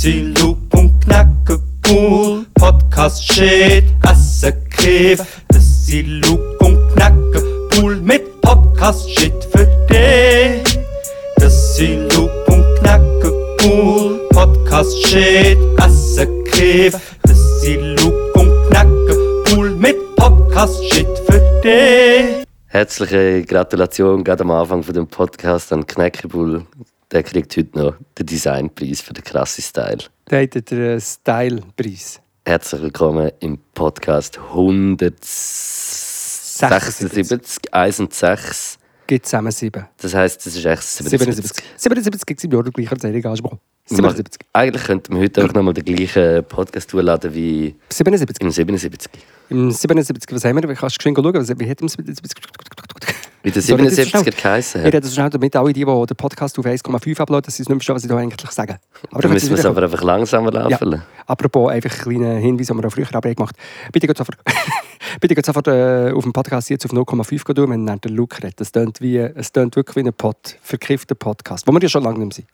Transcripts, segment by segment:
sind Luke und Knackepool. Podcast shit, Essen Kiff. Das Luke und Knackepool mit Podcast shit für dich. Das Luke und Knackepool. Podcast shit, Essen Kiff. Das Luke und Knackepool mit Podcast shit für dich. Herzliche Gratulation gerade am Anfang von dem Podcast an Knäckebull. Der kriegt heute noch den Designpreis für den krassen Style. Der hat den Style-Preis. Herzlich willkommen im Podcast 176, 1 und 6. Gibt zusammen sieben. Das heisst, das ist echt 77. 77. 77 gibt es im Jahr der gleichen Wir machen- 77. Eigentlich könnten wir heute auch nochmal den gleichen Podcast durchladen wie 77. im 77. Im 77, was haben wir? Kannst du schön schauen? Wie hat im 77? Wie der Sorry, das ist 77er geheißen Ich hat. rede so schnell, damit alle die, die den Podcast auf 1,5 uploaden, dass sie es nicht verstehen, was ich da eigentlich sage. Aber Dann dann müssen wir es aber einfach langsamer laufen lassen. Apropos, einfach einen kleinen Hinweis, den wir auch früher aber gemacht haben. Bitte geht sofort, bitte geht sofort äh, auf dem Podcast jetzt auf 0,5 tun, wenn er den Look redet. Es tönt, wie, es tönt wirklich wie ein Pod, verkiffter Podcast, wo wir ja schon lange nicht mehr sind.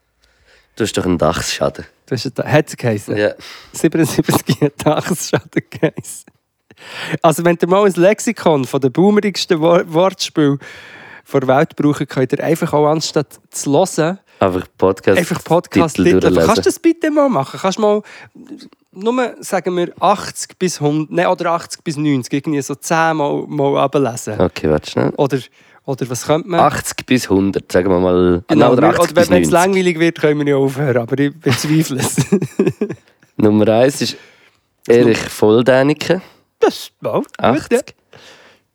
Du hast doch einen Dachsschaden. Das ist ein- hat es geheißen. Ja. 77 hat Tagesschaden geheißen. Also wenn ihr mal ein Lexikon von den boomerigsten Wor- Wortspielen der Welt brauchen, könnt ihr einfach auch anstatt zu hören, Einfach Podcast. einfach Podcast Titel Titel. Kannst du das bitte mal machen? Kannst du mal, nur sagen wir 80 bis 100, nein, oder 80 bis 90, irgendwie so 10 mal, mal ablesen. Okay, warte schnell. Oder, oder was könnte man? 80 bis 100, sagen wir mal. Genau, oder wir- 80 oder wenn es 90. langweilig wird, können wir ja aufhören, aber ich bezweifle es. Nummer 1 ist Erich Volldäniken, das ist mal gut, ja. 80.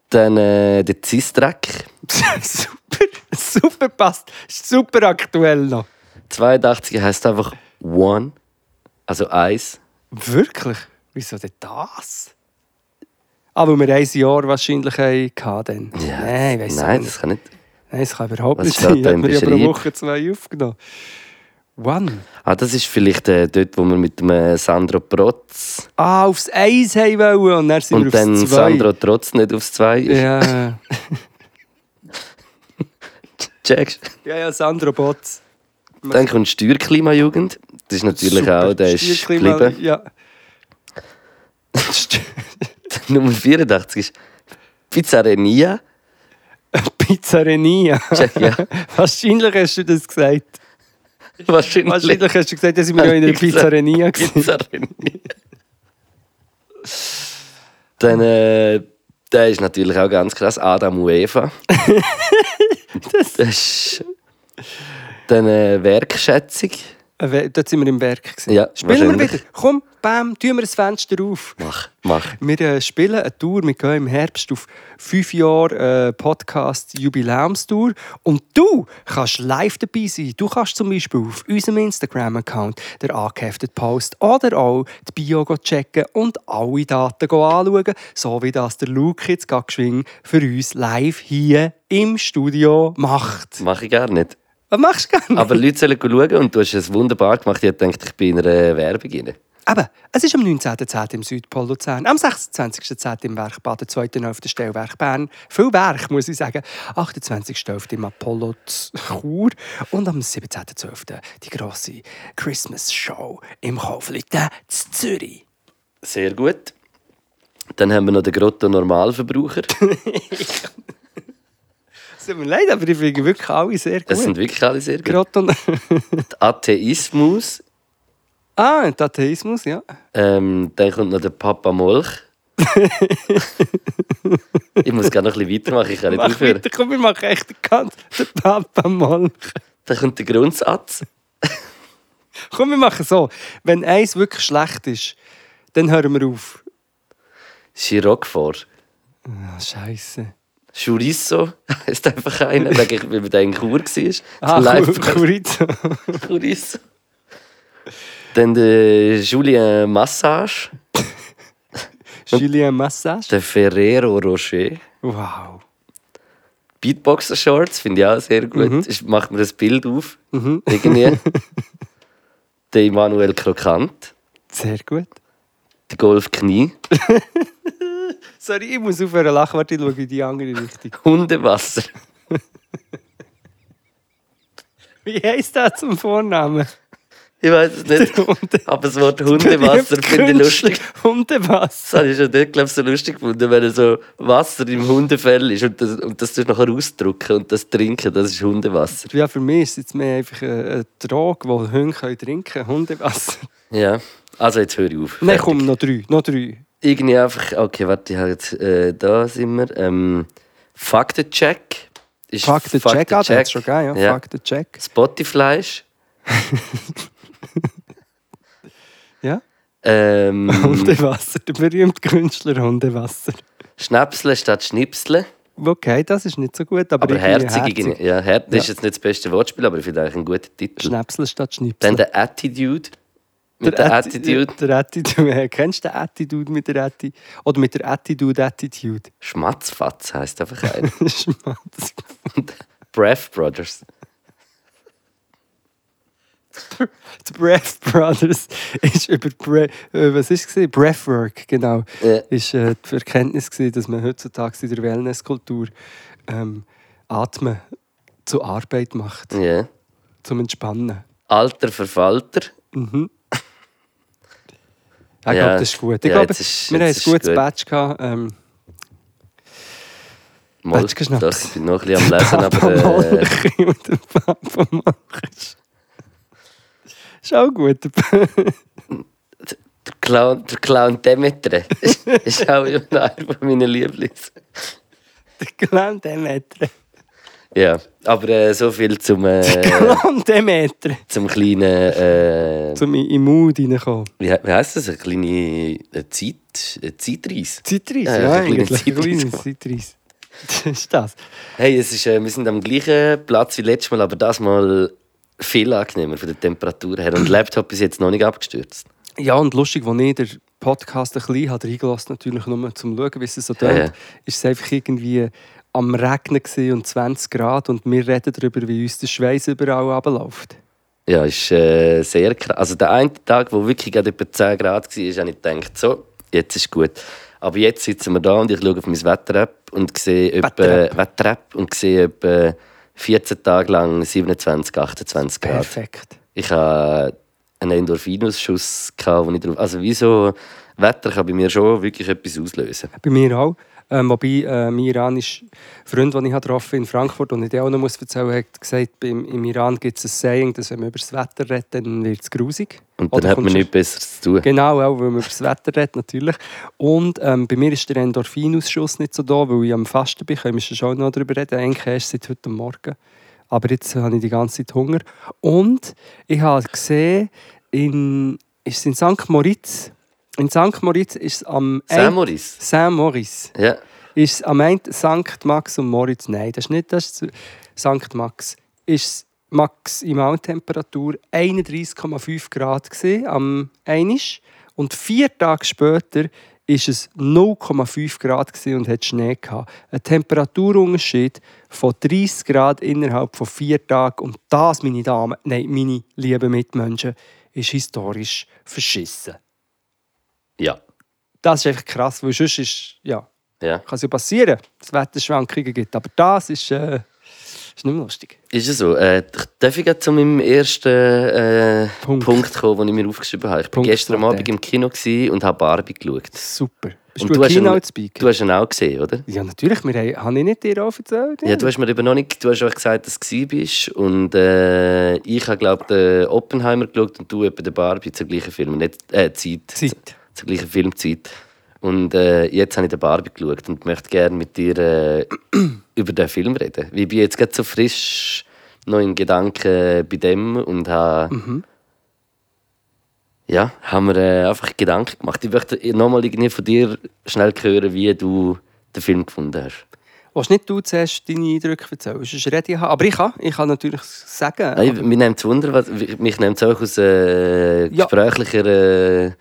Dann äh, der Zistreck, super, super passt. Super aktuell noch. 82 heisst einfach One, also eins. Wirklich? Wieso denn das? Aber wir ein Jahr wahrscheinlich hatten dann. Nein, ich weiss Nein, nicht. das kann nicht. Nein, das kann überhaupt Was nicht sein. Hat im mir aber eine? Woche zwei aufgenommen. One. Ah, das ist vielleicht äh, dort, wo wir mit dem äh, Sandro Protz Ah, aufs Eis haben wollen und dann sind und wir dann aufs Zwei. Sandro Trotz nicht aufs 2 ist. Ja. Checkst? ja, ja, Sandro Botz. Dann kommt Steuerklimajugend. Das ist natürlich Super. auch, der ist geblieben. Ja. Nummer 84 ist. Pizzeria. Check, ja. Wahrscheinlich hast du das gesagt. Wahrscheinlich. Wahrscheinlich hast du gesagt, dass wir ja in einer Pizzeria. Pizzeria. Dann, äh, der ist natürlich auch ganz krass. Adam und Eva. das ist. Dann äh, Werkschätzung. Äh, Dort sind wir im Werk. Gewesen. Ja, Spielen wir wieder. Komm, bam, tun wir ein Fenster auf. Mach, mach. Wir äh, spielen eine Tour. Wir gehen im Herbst auf fünf Jahre äh, Podcast-Jubiläumstour. Und du kannst live dabei sein. Du kannst zum Beispiel auf unserem Instagram-Account den angeheftet Post oder auch die Bio checken und alle Daten anschauen, so wie das der Luke jetzt gerade geschwind für uns live hier im Studio macht. Mach ich gar nicht. Was machst du gerne? Aber Leute sollen schauen und du hast es wunderbar gemacht. Ich dachte, ich bin in einer Werbung rein. Eben, es ist am 19.10. im Südpol Luzern, am 26.10. im Werk Baden, 2.11. Stellwerk Bern, viel Werk, muss ich sagen, 28.11. im Apollo Chur und am 17.12. die grosse Christmas-Show im Kaufleuten zu Zürich. Sehr gut. Dann haben wir noch den Grotto Normalverbraucher. Es tut mir leid, aber ich finde wirklich alle sehr gut. Das sind wirklich alle sehr gut. Grotto- Der Atheismus. Ah, der Atheismus, ja. Ähm, dann kommt noch der Papa Molch. ich muss gerne noch ein bisschen weitermachen, ich kann nicht Mach aufhören. weiter, komm, wir machen echt den ganzen Papa Molch. Dann kommt der Grundsatz. Komm, wir machen so, wenn eins wirklich schlecht ist, dann hören wir auf. Chirocphor. Ah, Scheiße. Chorizo heisst einfach einer, weil der in Chur war. Ah, Live- Chorizo. Chorizo. Dann der Julien Massage. Julien Massage. Der Ferrero Rocher. Wow. Beatboxer Shorts finde ich auch sehr gut. Mhm. Ich mache mir das Bild auf. Irgendwie. der Immanuel Krokant. Sehr gut. Der Golf Knie. Sorry, ich muss aufhören lachen, warte, ich schaue in die andere Richtung. Hundewasser. Wie heisst das zum Vornamen? Ich weiß es nicht. Aber das Wort Hundewasser finde ich lustig. Das Hundewasser. habe ich schon nicht, glaube ich, so lustig gefunden, wenn so Wasser im Hundefell ist und das, und das nachher ausdrücken und das trinken, das ist Hundewasser. Ja, für mich ist es jetzt mehr einfach eine, eine Droge, die Hunde können trinken können. Hundewasser. Ja, also jetzt höre ich auf. Nein, komm, noch drei. Noch drei. Irgendwie einfach, okay, warte, ich habe jetzt, äh, da sind wir. Ähm, Faktencheck. Ist Fuck the check, ah, das hat's schon gegeben, ja. Ja. Fuck the check. Spotifleisch. Ja. Ähm, Hundewasser, der berühmte Künstler Hundewasser. Schnäpsle statt Schnipsle. Okay, das ist nicht so gut, aber, Aber herzig. herzig. Ja, her das ist jetzt nicht das beste Wortspiel, aber ich finde eigentlich einen guten Titel. Schnäpsel statt Dann Schnipsel. der Attitude. Mit der, Atti- Attitude. Der Attitude. Kennst du den Attitude mit der Atti? Oder mit der Attitude Attitude? Schmatzfatz heisst einfach einer. Schmatz. Breath Brothers. Die Breath Brothers ist über Bre äh, was ist es? Breathwork, genau. Ja. Ist äh, die Erkenntnis gewesen, dass man heutzutage in der Wellnesskultur ähm, Atmen zur Arbeit macht, Ja. zum Entspannen. Alter Verfalter. Mhm. Ich Ja, glaube, das ist gut. Ich ja, glaube, ist- wir haben ein gutes gut. Badge gehabt. Ähm, Mal, du geschnappt? das, bin noch ein bisschen am Lesen, aber äh, und. Ist auch gut. der, Clown, der Clown Demetre ist, ist auch einer meiner Lieblings. Der Clown Demeter. Ja, aber äh, so viel zum, äh, Clown Demeter. zum kleinen. Äh, Zum in in Mut reinkommen. wie, wie heisst das? Eine kleine äh, Zeit, äh, Zeitreise. Zeitreise, Ja, ja, eine kleine. Eine Zeitreise kleine Zeitreise. Das ist das. Hey, es ist, äh, wir sind am gleichen Platz wie letztes Mal, aber das Mal viel angenehmer von der Temperatur her. Und Laptop ist jetzt noch nicht abgestürzt. Ja, und lustig, als ich den Podcast ein bisschen habe reingelassen natürlich nur zum Schauen, wie es so tönt, ja. ist es einfach irgendwie am Regnen und 20 Grad und wir reden darüber, wie uns der Schweiß überall runterläuft. Ja, ist äh, sehr krass. Also der eine Tag, wo wirklich gerade etwa 10 Grad war, habe ich gedacht, so, jetzt ist gut. Aber jetzt sitzen wir da und ich schaue auf mein Wetter-App und sehe Wetter-App. Wetter-App und sehe etwa 14 Tage lang 27, 28 Grad. Perfekt. Ich hatte einen Endorphinausschuss, gehabt, wo ich drauf... Also wie so Wetter kann bei mir schon wirklich etwas auslösen. Bei mir auch. Ähm, wobei äh, mein iranischer Freund, den ich getroffen in Frankfurt und ich dir auch noch muss erzählen hat gesagt, im, im Iran gibt es ein Saying, dass wenn man über das Wetter redet, dann wird es grusig. Und Oder dann hat man nichts Besseres zu tun. Genau, auch weil man über das Wetter redet, natürlich. Und ähm, bei mir ist der Endorphinausschuss nicht so da, weil ich am Fasten bin. Können wir schon noch darüber reden. Eigentlich erst seit heute Morgen. Aber jetzt habe ich die ganze Zeit Hunger. Und ich habe gesehen, in, ist es in St. Moritz, in St. Moritz ist es am Sam Morris? Saint Moritz. Ja. Ist es am Ende St. Max und Moritz? Nein, das ist nicht das. Ist St. Max. Ist Maximaltemperatur 31,5 Grad gewesen, am Einisch. Und vier Tage später ist es 0,5 Grad und hat Schnee gehabt. Ein Temperaturunterschied von 30 Grad innerhalb von vier Tagen. Und das, meine Damen, nein, meine lieben Mitmenschen, ist historisch verschissen. Ja. Das ist einfach krass, weil sonst ist, ja, ja. kann es ja passieren, dass es Wetterschwankungen gibt. Aber das ist, äh, ist nicht mehr lustig. Ist es so? Äh, darf ich zu meinem ersten äh, Punkt. Punkt. kommen, den ich mir aufgeschrieben habe? Ich war gestern Abend im Kino und habe Barbie geschaut. Super. Bist Und du, ein hast ihn- Keynote-Speaker? Du hast ihn auch gesehen, oder? Ja, natürlich. Wir haben, habe ich nicht dir auch erzählt? Ja, du hast mir eben noch nicht, du hast auch gesagt, dass du bist und äh, ich habe glaube den Oppenheimer geschaut und du etwa den Barbie zur gleichen Film, nicht äh, Zeit, Zeit. zur gleichen Filmzeit. Und äh, jetzt habe ich den Barbie geschaut und möchte gerne mit dir äh, über den Film reden. Ich bin jetzt gerade so frisch noch in Gedanken bei dem und habe Mhm. ja, haben wir äh, einfach Gedanken gemacht. Ich möchte nochmal irgendwie von dir schnell hören, wie du den Film gefunden hast. Willst nicht du zuerst deine Eindrücke erzählen? Sonst rede ich. Aber ich kann. Ich kann natürlich sagen. Nein, mich nimmt es Wunder, was, mich nimmt es auch aus äh, Ja. gesprächlicher äh,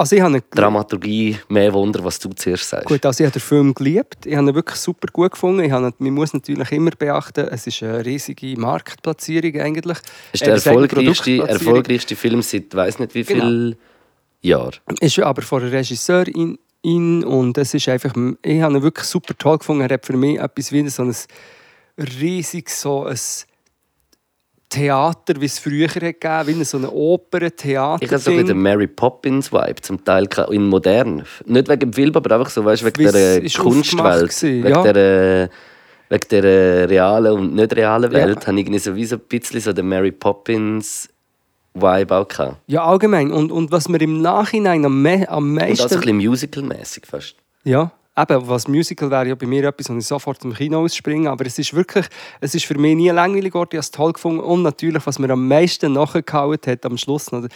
Also ich habe ihn, Dramaturgie mehr Wunder, was du zuerst sagst. Gut, also ich habe den Film geliebt. Ich habe ihn wirklich super gut gefunden. Ich habe, ihn- man muss natürlich immer beachten, es ist eine riesige Marktplatzierung eigentlich. ist der erfolgreichste, erfolgreichste Film seit weiß nicht wie Genau. viel Jahren. ist aber von einem Regisseur in, in und es ist einfach, ich habe ihn wirklich super toll gefunden. Er hat für mich etwas wie so ein riesiges, so ein Theater, wie es früher hat gegeben, wie so eine Oper, Theater. Ich habe so den Mary Poppins Vibe zum Teil in modern. Nicht wegen dem Film, aber einfach so, weißt, wegen der Kunstwelt, wegen ja. der, wegen der realen und nicht realen Ja. Welt, habe ich so wie so ein bisschen so den Mary Poppins Vibe auch gehabt. Ja, allgemein. Und, und was mir im Nachhinein am, me am Und auch so ein meisten... bisschen musical-mäßig fast. Ja, eben, was Musical wäre ja bei mir etwas, wo ich sofort im Kino ausspringe. Aber es ist wirklich, es ist für mich nie langweilig geworden. Ich habe es toll gefunden. Und natürlich, was mir am meisten nachgehauen hat am Schluss, noch,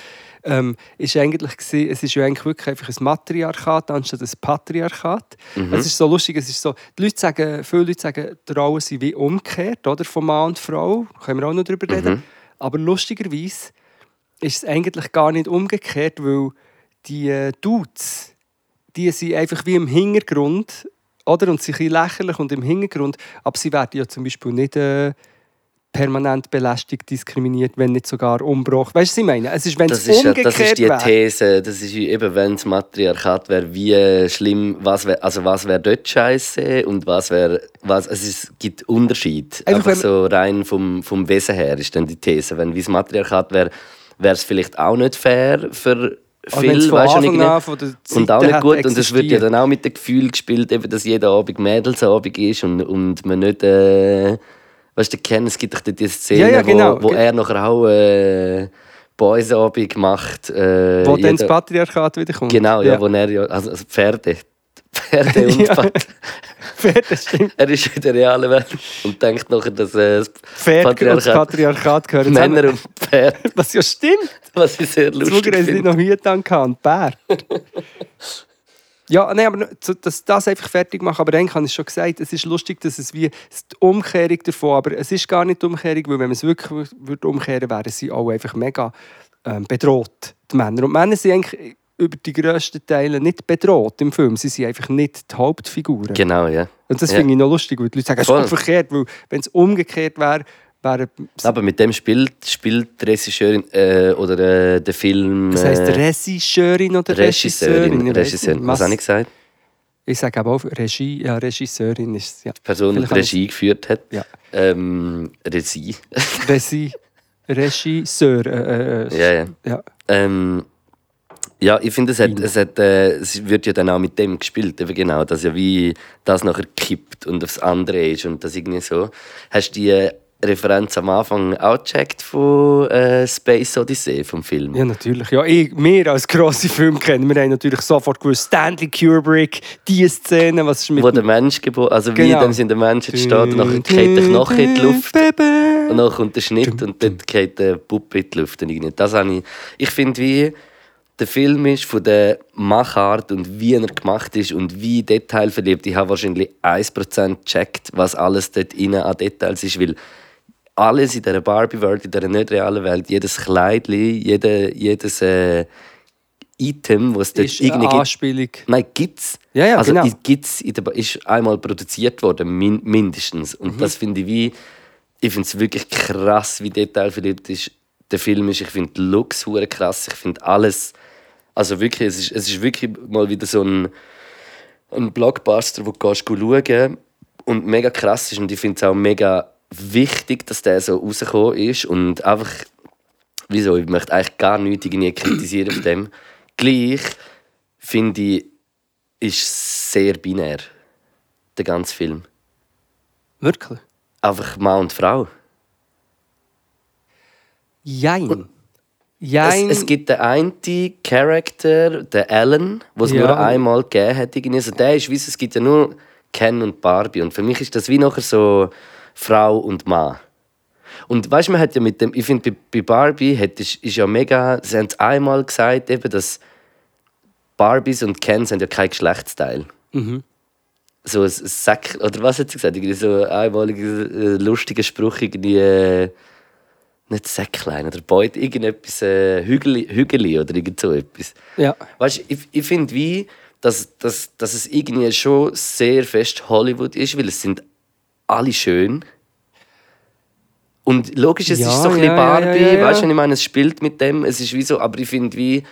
ähm, ist eigentlich gewesen, es ist ja eigentlich wirklich einfach ein Matriarchat anstatt ein Patriarchat. Es ist so lustig, es ist so, die Leute sagen, viele Leute sagen, die Rollen sind wie umgekehrt, oder, von Mann und Frau. Können wir auch noch darüber reden. Aber lustigerweise ist es eigentlich gar nicht umgekehrt, weil die äh, Dudes, die sind einfach wie im Hintergrund, oder? Und sind ein lächerlich und im Hintergrund, aber sie werden ja zum Beispiel nicht äh, permanent belästigt, diskriminiert, wenn nicht sogar umgebracht. Weißt du, was ich meine? Es ist, wenn Das es ist, umgekehrt das ist die wäre. These, das ist eben, wenn das Matriarchat wäre, wie äh, schlimm, was wär, also was wäre dort scheiße und was wäre, was, also es gibt Unterschied. Einfach, Einfach, so rein vom, vom Wesen her ist dann die These. Wenn wie das Matriarchat wäre, wäre es vielleicht auch nicht fair für Von weißt du, von der und auch nicht gut. Und es wird ja dann auch mit dem Gefühl gespielt, eben, dass jeder Abend Mädelsabend ist und, und man nicht. Äh, weißt du, Ken, es gibt doch dort die Szene, Ja, ja, genau. wo, wo er nachher auch äh, Boysabend macht. Äh, Wo dann das Patriarchat wiederkommt. Genau, ja, wo er ja. Also, also Pferde. Pferde und Ja. Pferde, stimmt. Er ist in der realen Welt und denkt nachher, dass äh, das Pferd und das Patriarchat Patriarchat gehören Männer und Pferde, Was ja stimmt. was ich sehr lustig sie finde. noch Hüte und Bär. Ja, nein, aber dass das einfach fertig machen. Aber eigentlich habe ich schon gesagt, es ist lustig, dass es wie die Umkehrung davon, aber es ist gar nicht die Umkehrung, weil wenn man es wirklich würde umkehren, wären sie auch einfach mega ähm, bedroht, die Männer. Und die Männer sind eigentlich über die grössten Teile nicht bedroht im Film. Sie sind einfach nicht die Hauptfiguren. Genau, ja. Und das Ja. finde ich noch lustig, weil die Leute sagen, es ist verkehrt, weil wenn es umgekehrt wäre, wäre Aber mit dem spielt, spielt die Regisseurin äh, oder äh, der Film. das heisst äh, Regisseurin oder Regisseurin. Regisseurin. Regisseurin. Was habe ich gesagt? Ich sage aber auch Regie, ja, Regisseurin ist es, ja. Die Person, die Vielleicht die Regie geführt hat. Ja. Ähm, Regie. Regie, Regisseur, äh, äh, ja, ja. ja. Ähm, ja, ich finde, es, hat, es, hat, äh, es wird ja dann auch mit dem gespielt, eben genau, dass ja wie das nachher kippt und aufs andere ist und das irgendwie so. Hast du die äh, Referenz am Anfang auch gecheckt von äh, Space Odyssey vom Film? Ja, natürlich. Ja, ich, wir als grosse Filmkenner, wir haben natürlich sofort gewusst, Stanley Kubrick, diese Szene, was ist mit Wo der Mensch geboren, also wie Genau. dann sind der Mensch jetzt steht und nachher geht der Knochen in die Luft und dann kommt der Schnitt und dort geht der Puppe in die Luft. Und irgendwie. Das habe ich, ich finde, wie der Film ist von der Machart und wie er gemacht ist und wie detailverliebt. Ich habe wahrscheinlich 1% gecheckt, was alles dort innen an Details ist, weil alles in dieser Barbie-Welt, in dieser nicht realen Welt, jedes Kleidli, jede, jedes äh, Item, was es dort ist eine irgendwie gibt, Anspielung. Nein, gibt's. Ja, ja, also genau. gibt's in der, ist einmal produziert worden, min, mindestens. Und Mhm. das finde ich wie, ich finde es wirklich krass, wie detailverliebt ist der Film ist. Ich finde die Looks krass. Ich finde alles, also wirklich, es ist, es ist wirklich mal wieder so ein, ein Blockbuster, wo du gehst schauen und mega krass ist. Und ich finde es auch mega wichtig, dass der so rausgekommen ist und einfach, wieso, ich möchte eigentlich gar nichts irgendwie kritisieren auf dem. Gleich finde ich, ist sehr binär, der ganze Film. Wirklich? Einfach Mann und Frau. Jein. Jein. Es, es gibt den einen Charakter, den Alan, den es Ja. nur einmal gegeben hat. Also der ist, wie es gibt ja nur Ken und Barbie. Und für mich ist das wie nachher so Frau und Mann. Und weißt du, man hat ja mit dem, ich finde, bei, bei Barbie hat, ist, ist ja mega, sie haben es einmal gesagt, eben, dass Barbies und Kens haben ja kein Geschlechtsteil. So ein Sack, oder was hat sie gesagt? Irgendwie so ein einmaliger, äh, lustiger Spruch, irgendwie, äh, nicht Säcklein oder Beut, irgendetwas, äh, Hügeli, Hügeli oder irgend so etwas. ja. Weißt du, ich, ich finde wie, dass, dass, dass es irgendwie schon sehr fest Hollywood ist, weil es sind alle schön. Und logisch, es Ja, ist so ein ja, bisschen Barbie, ja, weißt du, ich meine, es spielt mit dem, es ist wie so, aber ich finde wie,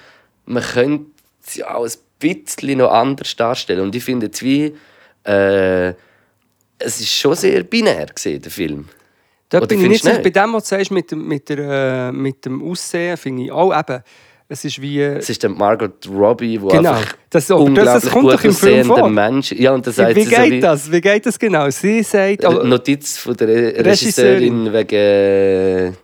man könnte es ja auch ein bisschen noch anders darstellen. Und ich finde jetzt wie, äh, es ist schon sehr binär gesehen, der Film. Da Oder bin ich nicht sicher. Bei dem, was du sagst, mit dem, mit der, äh, mit dem Aussehen, finde ich auch eben, es ist wie... Es ist dann Margot Robbie, die Genau. einfach Das- aber das- unglaublich das kommt gut doch im Film vor. Mensch. Ja, und das wie so geht wie das? Wie geht das genau? Sie sagt... Oh, Notiz von der Re- Regisseurin. Regisseurin wegen...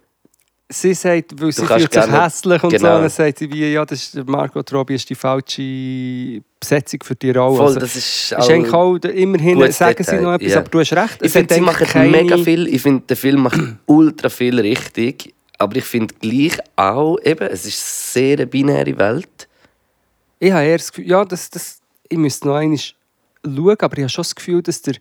sie sagt, weil sie fühlt sich hässlich und so, genau. dann sagt sie wie, ja, das ist, Margot Robbie ist die falsche Besetzung für die Rolle. Voll, Also, das ist ist eigentlich auch... immerhin sagen sie noch etwas, ja. aber du hast recht. Ich finde, sie machen keine- mega viel. Ich finde, der Film macht ultra viel richtig. Aber ich finde gleich auch, eben, es ist sehr eine binäre Welt. Ich habe eher das Gefühl, ja, das, das, ich müsste noch einmal schauen, aber ich habe schon das Gefühl, dass der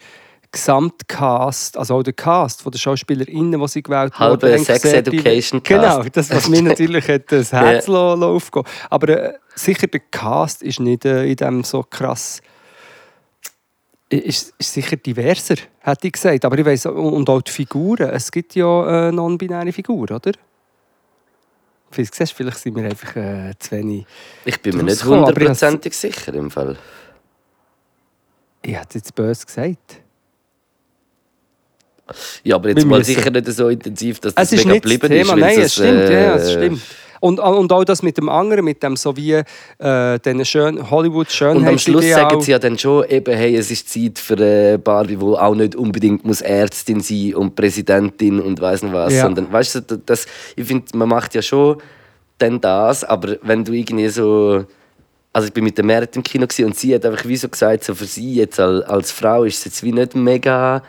Gesamtcast, also auch der Cast von den SchauspielerInnen, die sie gewählt Halbe wurden, Sex diver- Education Genau, Cast. das, was mir natürlich hat das Herz ja. aufgehen Aber äh, sicher, der Cast ist nicht äh, in dem so krass... Ist, ist sicher diverser, hätte ich gesagt. Aber ich weiss, und auch die Figuren. Es gibt ja äh, non-binäre Figuren, oder? Vielleicht, siehst, vielleicht sind wir einfach äh, zu wenig... Ich bin mir nicht hundertprozentig sicher im Fall. Ich hätte jetzt böse gesagt. Ja, aber jetzt Wir mal müssen- sicher nicht so intensiv, dass das Es ist mega geblieben Thema, ist. nein, es stimmt, ja, es äh, stimmt. Und, und auch das mit dem anderen, mit dem so wie äh, diesen schön, hollywood schönheitsideal Und am Schluss sagen sie ja dann schon, eben, hey, es ist Zeit für eine Barbie, die auch nicht unbedingt muss Ärztin sein und Präsidentin und weiss nicht was. Ja. Sondern, weißt du, das, ich finde, man macht ja schon dann das, aber wenn du irgendwie so... Also ich bin mit der Merit im Kino und sie hat einfach wie so gesagt, so für sie jetzt als, als Frau ist es jetzt wie nicht mega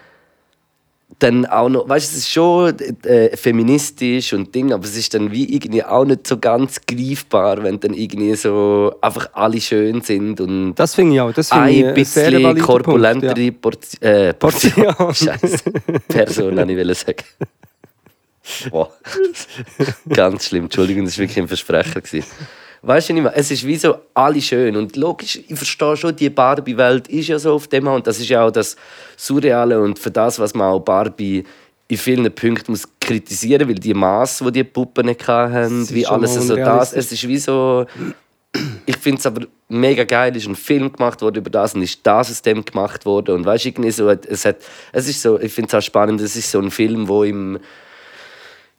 dann auch noch, weißt du, es ist schon äh, feministisch und Ding, aber es ist dann wie irgendwie auch nicht so ganz greifbar, wenn dann irgendwie so einfach alle schön sind und Das finde ich auch. Das finde ich ein bisschen korpulentere Punkt, ja. Portion, äh, Portion. Portion. Scheiße. Person, habe ich wollte sagen. Wow. Ganz schlimm, Entschuldigung, das war wirklich ein Versprecher. gewesen. Weißt du nicht mehr, es ist wie so alle schön. Und logisch, ich verstehe schon, die Barbie-Welt ist ja so auf dem und das ist ja auch das Surreale und für das, was man auch Barbie in vielen Punkten muss kritisieren, weil die Maß, wo die Puppen nicht hatten, wie alles so das, es ist wie so ich finde es aber mega geil, ist ein Film gemacht worden über das und ist das aus dem gemacht worden. Und weißt irgendwie so, es hat, es ist so, ich finde es auch spannend, es ist so ein Film, wo im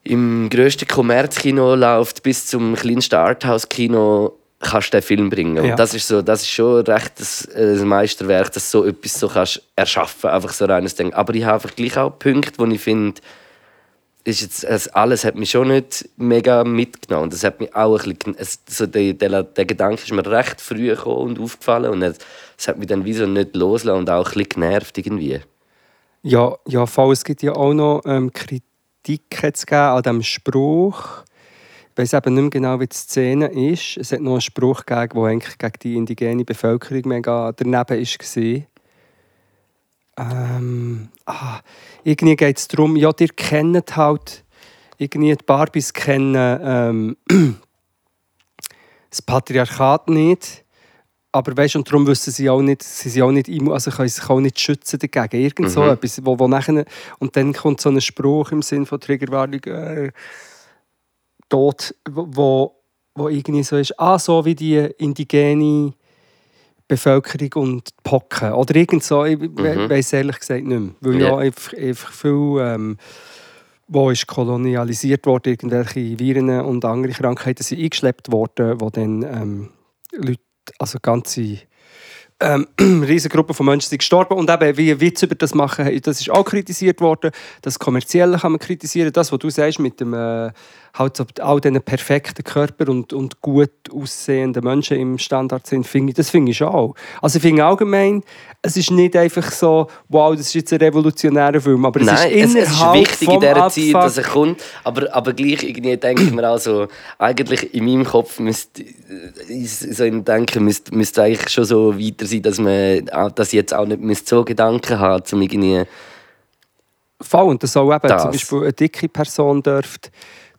im grössten Kommerzkino läuft bis zum kleinsten Arthouse-Kino kannst du den Film bringen. Ja. Und das ist, so, das ist schon recht das, äh, das Meisterwerk, dass du so etwas so kannst erschaffen einfach so reines Ding. Aber ich habe einfach gleich auch Punkte, wo ich finde, ist jetzt, es, alles hat mich schon nicht mega mitgenommen. Das hat mich auch ein bisschen, es, so der, der, der Gedanke ist mir recht früh gekommen und aufgefallen und es, es hat mich dann wie so nicht losgelassen und auch ein bisschen genervt irgendwie. Ja, ja voll, es gibt ja auch noch ähm, Kritik hat's gegeben an diesem Spruch. Ich weiß eben nicht mehr genau, wie die Szene ist. Es hat noch einen Spruch gegeben, der eigentlich gegen die indigene Bevölkerung mega daneben war. Ähm, ah, irgendwie geht es darum, ja, ihr kennt halt, irgendwie die Barbies kennen ähm, das Patriarchat nicht. Aber weißt, und darum wissen sie auch nicht, sie sind auch nicht, also können sich auch nicht schützen dagegen. Irgend so Mhm. etwas, wo, wo nachher, und dann kommt so ein Spruch im Sinn von Triggerwarnung, äh, dort, wo, wo, irgendwie so ist, ah, so wie die indigene Bevölkerung und die Pocken. Oder irgend so, ich Mhm. weiß ehrlich gesagt nicht mehr. Weil Ja. ja einfach, einfach viel, ähm, wo ist kolonialisiert worden, irgendwelche Viren und andere Krankheiten sind eingeschleppt worden, wo dann ähm, Leute, also ganze ähm, riesige Gruppen von Menschen sind gestorben und eben wie Witz über das machen, das ist auch kritisiert worden. Das Kommerzielle kann man kritisieren. Das, was du sagst mit dem äh, halt so all diesen perfekten Körper und, und gut aussehenden Menschen im Standard sind, finde ich, das finde ich schon auch. Also ich finde allgemein, es ist nicht einfach so, wow, das ist jetzt ein revolutionärer Film, aber es Nein, ist es, es ist wichtig in dieser Zeit, Abfuck- dass er kommt. Aber, aber gleich irgendwie denke ich mir auch so, eigentlich in meinem Kopf müsste ich so im Denken müsste, müsste eigentlich schon so weiter sein, dass man dass ich jetzt auch nicht müsste so Gedanken haben, um irgendwie Voll, und dass auch eben Das. zum Beispiel eine dicke Person dürfte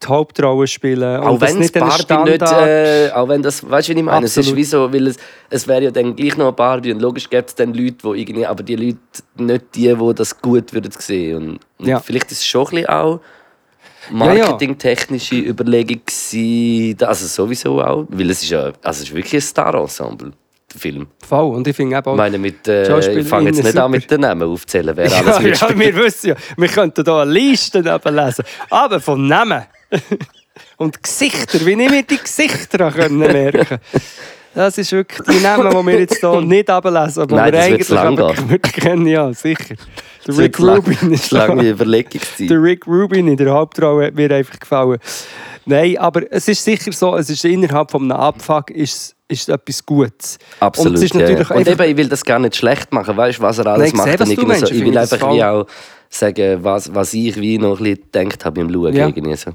die Hauptrolle spielen. Auch wenn es nicht Barbie nicht, äh, auch wenn das, weißt du, wie ich meine? Es ist Absolut. wie so, weil es, es wäre ja dann gleich noch eine Barbie und logisch gibt es dann Leute, die irgendwie, aber die Leute, nicht die, die das gut würden sehen. Und, und Ja. vielleicht ist es schon ein bisschen auch ja. marketingtechnische Überlegung gewesen, also sowieso auch, weil es ist ja, also es ist wirklich ein Star-Ensemble. Film. Voll. Und ich finde auch... Ich meine, mit, äh, ich fange jetzt nicht an super. mit den Namen aufzählen, wer alles ja, ja, mitspielt. wir wissen ja, wir könnten hier eine Liste lesen. Aber vom Namen und Gesichter, wie ich mir die Gesichter können merken Das ist wirklich die Namen, die wir jetzt hier nicht ablesen, aber Nein, wir eigentlich wirklich kennen. Ja, sicher. Der Rick Rubin ist lange. Überlegungszeit. Der Rick Rubin in der Hauptrolle hat mir einfach gefallen. Nein, aber es ist sicher so, es ist innerhalb von einem Abfuck ist, ist etwas Gutes. Absolut. Und es ist natürlich ja. Und eben, ich will das gar nicht schlecht machen, weißt du, was er alles Nein, ich macht. sehe, irgendwie meinst. so. Ich Ich will einfach wie auch sagen, was, was ich wie noch ein bisschen gedacht habe beim Schauen. Ja. Irgendwie so.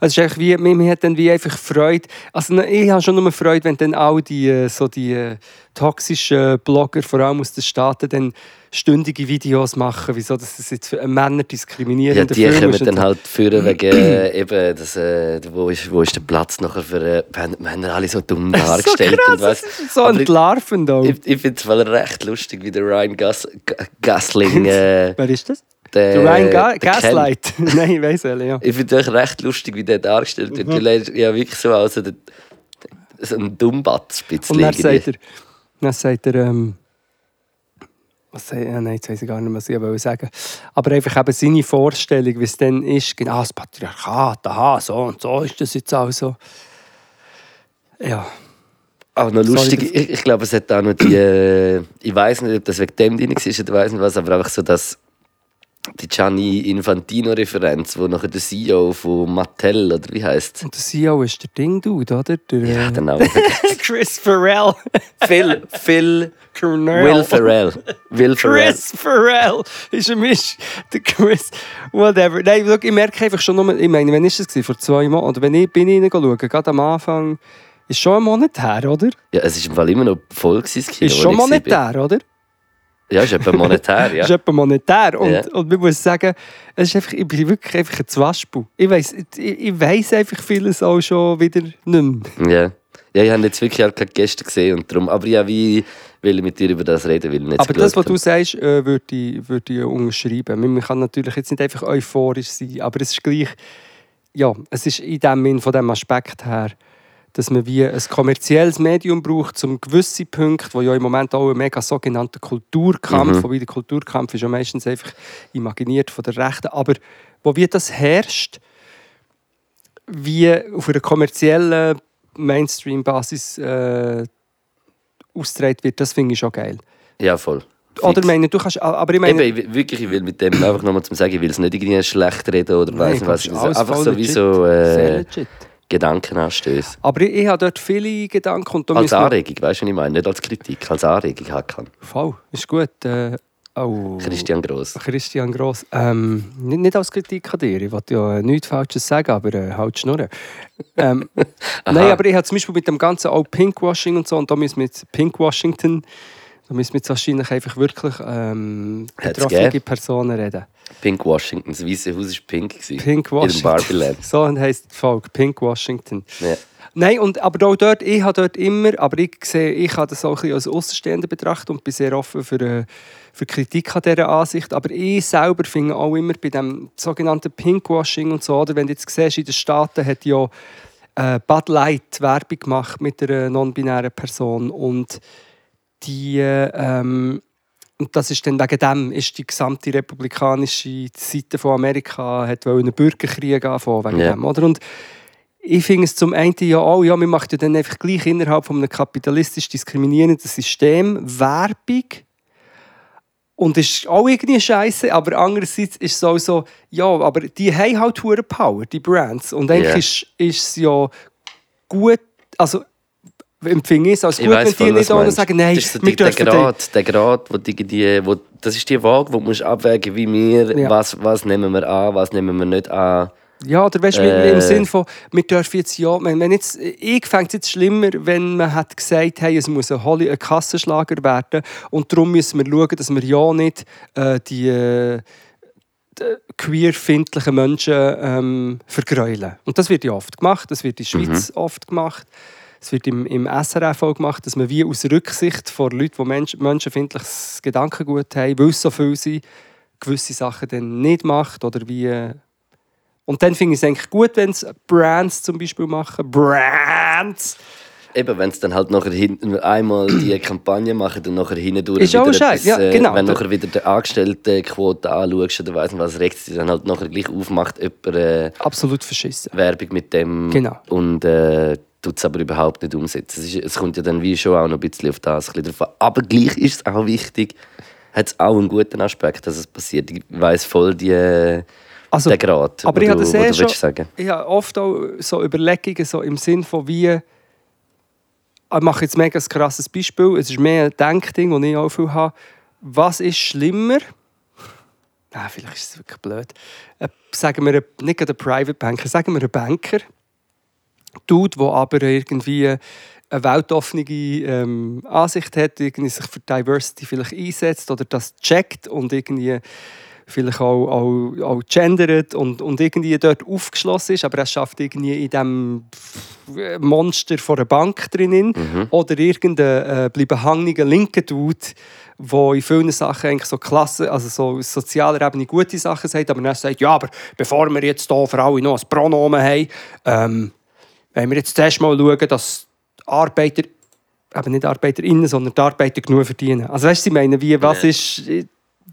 Ja. Es ist wie, mir hat dann wie einfach Freude. Also ne, ich habe schon nur Freude, wenn dann all die, äh, so die äh, toxischen Blogger, vor allem aus den Staaten, dann stündige Videos machen, wieso das ist jetzt für Männer Ja, diskriminierender die Film kommen ist. dann halt führen wegen äh, eben, das, äh, wo, ist, wo ist der Platz nachher für. Äh, wir haben- wir haben alle so dumm so dargestellt. krass, und weiss. das ist so entlarvend auch. Ich, ich finde es recht lustig, wie der Ryan Gas, G- Gosling. Äh, Wer ist das? Der, Der Ryan Ga. Gaslight. Nein, ich weiß ja. Ich finde es recht lustig, wie der dargestellt wird. Weil er ja wirklich so als so, der- so ein Dummbatz ein bisschen Und dann sagt er, dann sagt er, ähm, was sagt er? Nein, jetzt weiß ich gar nicht, was ich wollte sagen. Aber einfach eben seine Vorstellung, wie es dann ist, genau, das Patriarchat, aha, so und so ist das jetzt auch so. Ja, Aber noch lustig, ich, ich glaube, es hat auch noch die. Äh, ich weiß nicht, ob das wegen dem drin war oder weiß nicht was, aber einfach so, dass die Gianni Infantino-Referenz, wo nachher der CEO von Mattel, oder wie heißt und der CEO ist der Ding-Dude, oder? Der, Ja, äh, den Namen. Chris Farrell. Phil, Phil, Cornell. Will Ferrell. Will Ferrell. Chris Farrell ist ein Misch. Der Chris, whatever. Nein, schau, ich merke einfach schon nur, ich meine, wann war das? Vor zwei Monaten? Oder wenn ich bin reinschauen, gerade am Anfang, ist schon ein Monat her, oder? Ja, es ist im Fall immer noch voll gewesen, Ist schon monetär, oder? Ja, ist etwa monetär, ja. Ist etwa monetär. Und, Ja. und man muss sagen, es ist einfach, ich bin wirklich einfach ein Zwaschbu. Ich weiss, ich, ich weiss einfach vieles auch schon wieder nicht mehr. Ja. Ja, ich habe jetzt wirklich auch keine Gäste gesehen und darum, aber ja, wie will ich mit dir über das reden, weil Aber das, was du sagst, äh, würde ich, würde ich unterschreiben. Man kann natürlich jetzt nicht einfach euphorisch sein, aber es ist gleich, ja, es ist in dem Sinn, von dem Aspekt her, dass man wie ein kommerzielles Medium braucht, um gewisse Punkte, wo ja im Moment auch ein mega sogenannter Kulturkampf, Mhm. wobei der Kulturkampf ist ja meistens einfach imaginiert von der Rechten, aber wo wie das herrscht, wie auf einer kommerziellen Mainstream-Basis äh, ausgetragen wird, das finde ich schon geil. Ja, voll. Oder Fix. meine, du kannst, aber ich meine, Eben, ich will- wirklich, ich will mit dem einfach nochmal zum sagen, ich will es nicht irgendwie schlecht reden oder weiss nicht was. einfach voll so wie legit. so sehr äh, legit. Gedankenanstöße. Aber ich, ich habe dort viele Gedanken und Als Anregung, weißt du, was ich meine? Nicht als Kritik, als Anregung kann. Voll, ist gut. Äh, oh. Christian Gross. Christian Gross. Ähm, nicht, nicht als Kritik an dir, ich wollte ja nichts Falsches sagen, aber äh, halt schnurren. Ähm, nein, aber ich habe zum Beispiel mit dem ganzen auch Pinkwashing und so, und da müssen wir jetzt Pinkwashington, da müssen wir jetzt wahrscheinlich einfach wirklich ähm, betroffene? Personen reden. Pink Washington, das Weiße Haus war pink. Pink In Washington. Barbie-Land. So heisst die Folge, Pink Washington. Ja. Nein, und, aber auch dort, ich habe dort immer, aber ich sehe, ich habe das auch ein bisschen als Außenstehender betrachtet und bin sehr offen für, äh, für Kritik an dieser Ansicht. Aber ich selber finde auch immer bei dem sogenannten Pinkwashing und so, oder wenn du jetzt siehst, in den Staaten hat ja äh, Bud Light Werbung gemacht mit einer non-binären Person und die ähm, und das ist dann wegen dem ist die gesamte republikanische Seite von Amerika hat wollen einen Bürgerkrieg anfangen wegen Ja. dem, oder? Und ich finde es zum einen ja auch, ja, man macht ja dann einfach gleich innerhalb von einem kapitalistisch diskriminierenden System Werbung. Und ist auch irgendwie scheiße, aber andererseits ist es auch so, ja, aber die haben halt hohe Power, die Brands. Und eigentlich Ja. ist, ist es ja gut, also empfinde ich es als Ich gut, weiss wenn die nicht meinst. sagen, nein, das ist so die, der Grad, der Grad, wo die, die, wo, das ist die Waage, wo du musst abwägen, wie wir, Ja. was, was nehmen wir an, was nehmen wir nicht an. Ja, oder weißt du, Äh. im Sinn von, wir dürfen jetzt ja, wenn, wenn jetzt, ich fände es jetzt schlimmer, wenn man hat gesagt, hey, es muss ein, Holly, ein Kassenschlager werden und darum müssen wir schauen, dass wir ja nicht äh, die, äh, die queerfindlichen Menschen ähm, vergräulen. Und das wird ja oft gemacht, das wird in der Schweiz oft gemacht. Es wird im, im SRF auch gemacht, dass man wie aus Rücksicht vor Leuten, die Mensch, menschenfindliches Gedankengut haben, weil es so viel sind, gewisse Sachen dann nicht macht oder wie... äh, und dann finde ich es eigentlich gut, wenn es Brands zum Beispiel machen. Brands! Eben, wenn es dann halt nachher hinten einmal die Kampagne machen und nachher hinten durch Ist auch scheiße, ja, äh, genau. Wenn du nachher wieder die Angestelltenquote anschaust oder weiss nicht was, regt sich dann halt nachher gleich aufmacht, jemand äh, Absolut verschissen. Werbung mit dem Genau. und äh, tut es aber überhaupt nicht umsetzen. Es, ist, es kommt ja dann wie schon auch noch ein bisschen auf das ein drauf an. Aber gleich ist es auch wichtig, hat es auch einen guten Aspekt, dass es passiert. Ich weiss voll die, Also, den Grad, aber ich du, habe das eh schon- sagen. ich habe oft auch so Überlegungen so im Sinn von wie. Ich mache jetzt mega ein krasses Beispiel. Es ist mehr ein Denkding, das ich auch viel habe. Was ist schlimmer? Nein, vielleicht ist es wirklich blöd. Äh, sagen wir, nicht gerade ein Private Banker, sagen wir einen Banker. Dude, der aber irgendwie eine weltoffene ähm, Ansicht hat, irgendwie sich für Diversity vielleicht einsetzt oder das checkt und irgendwie vielleicht auch, auch, auch gendert und, und irgendwie dort aufgeschlossen ist, aber er schafft irgendwie in diesem Monster von einer Bank drinnen oder irgendein äh, bleiben hängiger linker Dude, wo in vielen Sachen eigentlich so Klasse, also so sozialer Ebene gute Sachen sagt, aber dann sagt, ja, aber bevor wir jetzt hier für alle noch ein Pronomen haben, ähm, wenn wir jetzt zuerst mal schauen, dass die Arbeiter, eben nicht ArbeiterInnen, sondern die Arbeiter genug verdienen. Also weißt du, ich meine, wie, was Ja. ist, ich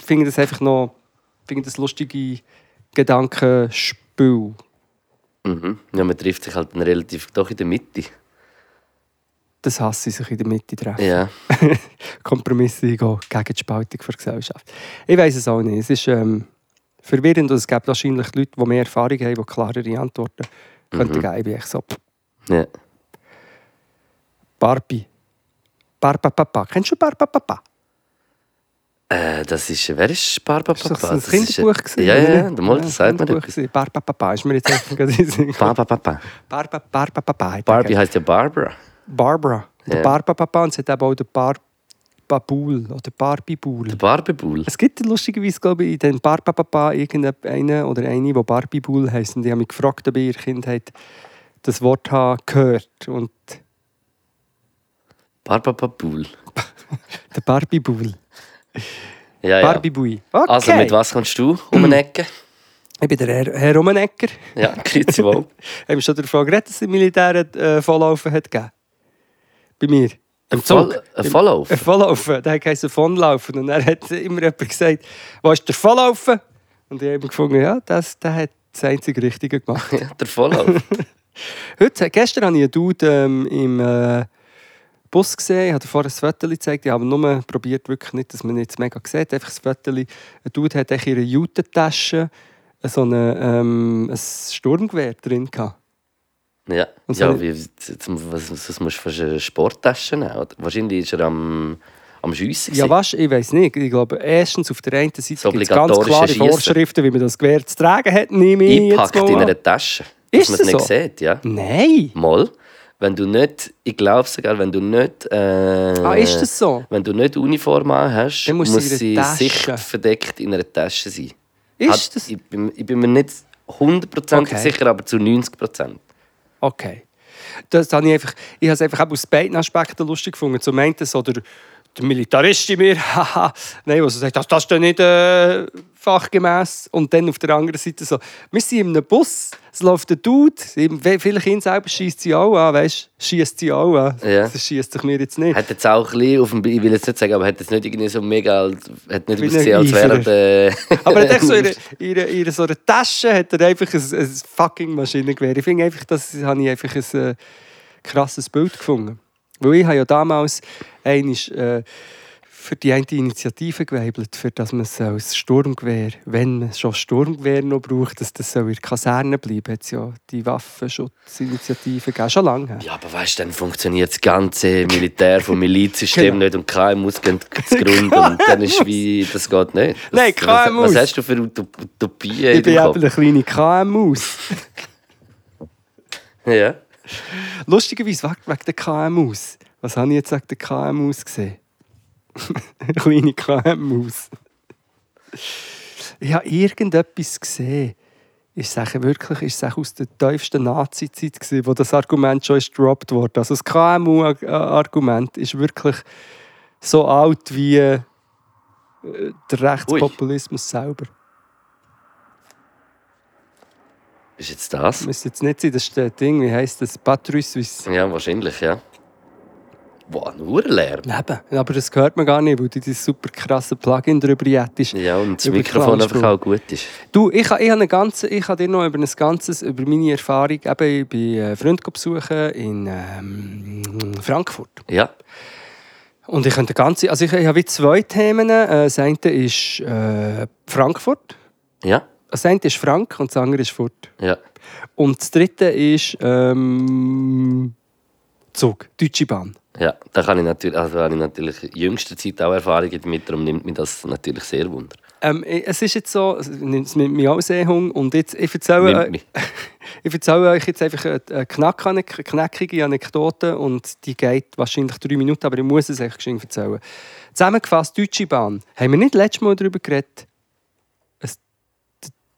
finde das einfach noch, finde das lustige Gedankenspiel. Mhm. Ja, man trifft sich halt dann relativ doch in der Mitte. Das hasse ich sich in der Mitte treffen. Ja. Kompromisse eingehen gegen die Spaltung der Gesellschaft. Ich weiß es auch nicht. Es ist ähm, verwirrend und es gibt wahrscheinlich Leute, die mehr Erfahrung haben, die klarere Antworten könnten geben. Ich bin echt so, pff, ja. Barbie. Barbapapa. Kennst du Barbapapa? Äh, das ist, wer ist Barbara Ist das Papa? ein Das ist, Kinderbuch? gewesen, Ja, ja, ja, mal, das sagt man Kinderbuch etwas. Barbapapa ist mir jetzt einfach gerade in den Sinn gekommen. Papa, Papa. Barba, Barbapapa. Barbie heißt ja Barbara. Barbara. Der Ja. Barbapapa und es hat eben auch den Barbabul oder Barbibul. Der Barbie-Bull. Es gibt lustigerweise, glaube ich, in den Barbapapa irgendeinen oder eine, Barbibul heisst. Und die haben mich gefragt, ob ich in ihrer Kindheit das Wort habe gehört. Und Barbapapul. der Barbibul. Ja, ja. Barbibui. Okay. Also, mit was kommst du um eine Ecke? Ich bin der Herr, Herr Rummenegger. Ja, grüezi wohl. Haben schon davon geredet, dass es im Militär äh, Volllaufen hat gegeben? Bei mir. Im Voll- Zug. ein Volllaufen? Ein Volllaufen. Der heisst Vonlaufen. Und er hat immer jemand gesagt, wo ist der Volllaufen? Und ich habe gefunden, ja, das, der hat das einzige Richtige gemacht. Ja, der Volllauf. Heute, gestern habe ich einen Dude ähm, im äh, Bus gesehen. Ich habe vorher ein Foto gezeigt. Ich habe nur probiert, wirklich nicht, dass man jetzt mega sieht. Einfach ein Foto. Ein Dude hat in ihrer Jutentasche so eine, ähm, ein Sturmgewehr drin gehabt. Ja, so ja wie, was, was musst du für eine Sporttasche nehmen? oder? Wahrscheinlich ist er am, am Schiessen. Ja, weißt, ich weiß nicht. Ich glaube, erstens auf der einen Seite gibt es ganz klare Schiessen. Vorschriften, wie man das Gewehr zu tragen hat, nehme ich jetzt Eingepackt mal in einer Tasche. Ist dass man es nicht so? sieht, ja. Nein! Mal. Wenn du nicht, ich glaube sogar, wenn du nicht. Äh, Ah, ist das so? Wenn du nicht Uniform hast, muss sie sie sichtverdeckt in einer Tasche sein. Ist Hat- das? Ich bin, ich bin mir nicht hundertprozentig Okay. sicher, aber zu 90 Prozent. Okay. Das habe ich einfach, ich habe es einfach auch aus beiden Aspekten lustig gefunden. Zum einen so der, der Militarist in mir, haha, nein, was sagt, das, das ist doch nicht äh, fachgemäß. Und dann auf der anderen Seite so, wir sind in einem Bus, es läuft ein Dude, vielleicht ihn selber schießt sie auch an, weißt du, schießt sie auch an. Ja. Das schießt sich mir jetzt nicht. Hat jetzt auch ein bisschen auf dem, ich will jetzt nicht sagen, aber hat jetzt nicht irgendwie so mega, hat nicht ausgesehen, als wäre er. Äh, Aber er hat so in, ihre, ihre so einer Tasche hat er einfach ein, ein fucking Maschinengewehr. Ich finde einfach, das habe ich einfach ein äh, krasses Bild gefunden. Weil ich habe ja damals einisch, äh, für die eine Initiative geweibelt, für dass man es als Sturmgewehr, wenn man schon Sturmgewehr noch braucht, dass das so in der Kaserne bleibt. Hat ja die Waffenschutzinitiative gegeben, schon lange her. ja, aber weißt du, dann funktioniert das ganze Militär vom Milizsystem Genau. nicht und KMUs gehen zugrunde und dann ist wie, das geht nicht. Das, Nein, KMUs. was hast du für Utop- Utopien Ich in bin eben eine kleine KMUs. Ja. Lustigerweise wegen der KMUs. Was habe ich jetzt wegen der KMUs gesehen? Kleine KMUs. Ich habe irgendetwas gesehen. Ist es wirklich ist es aus der tiefsten Nazi-Zeit, wo das Argument schon ist gedroppt wurde. Also das KMU-Argument ist wirklich so alt wie äh, der Rechtspopulismus selber. Ist jetzt das? Müsste jetzt nicht sein, das ist das Ding, wie heisst das? Patrouille Suisse. Ja, wahrscheinlich, ja. Wow, nur Lärm. Leben. Aber das hört man gar nicht, weil du dieses super krasse Plugin drüber jettest. Ja, und das Mikrofon einfach auch gut ist. Du, ich, ich habe ganze, ich habe dir noch über ein ganzes, über meine Erfahrung, eben, ich bin Freund besuchen in ähm, Frankfurt. Ja, Und ich könnte ganze, also ich, ich habe zwei Themen. Äh, Das eine ist äh, Frankfurt. ja, Das eine ist Frank und das andere ist Furt. ja. Und das dritte ist ähm, Zug, Deutsche Bahn. Ja, da kann ich natürlich, also habe ich natürlich in jüngster Zeit auch Erfahrungen damit, darum nimmt mich das natürlich sehr wunder. Ähm, es ist jetzt so, es nimmt mir auch sehr Hunger und jetzt, ich erzähle, mich. ich erzähle euch jetzt einfach eine, eine knack- eine knackige Anekdote und die geht wahrscheinlich drei Minuten, aber ich muss es euch geschwind erzählen. Zusammengefasst, Deutsche Bahn. Haben wir nicht letztes Mal darüber geredet?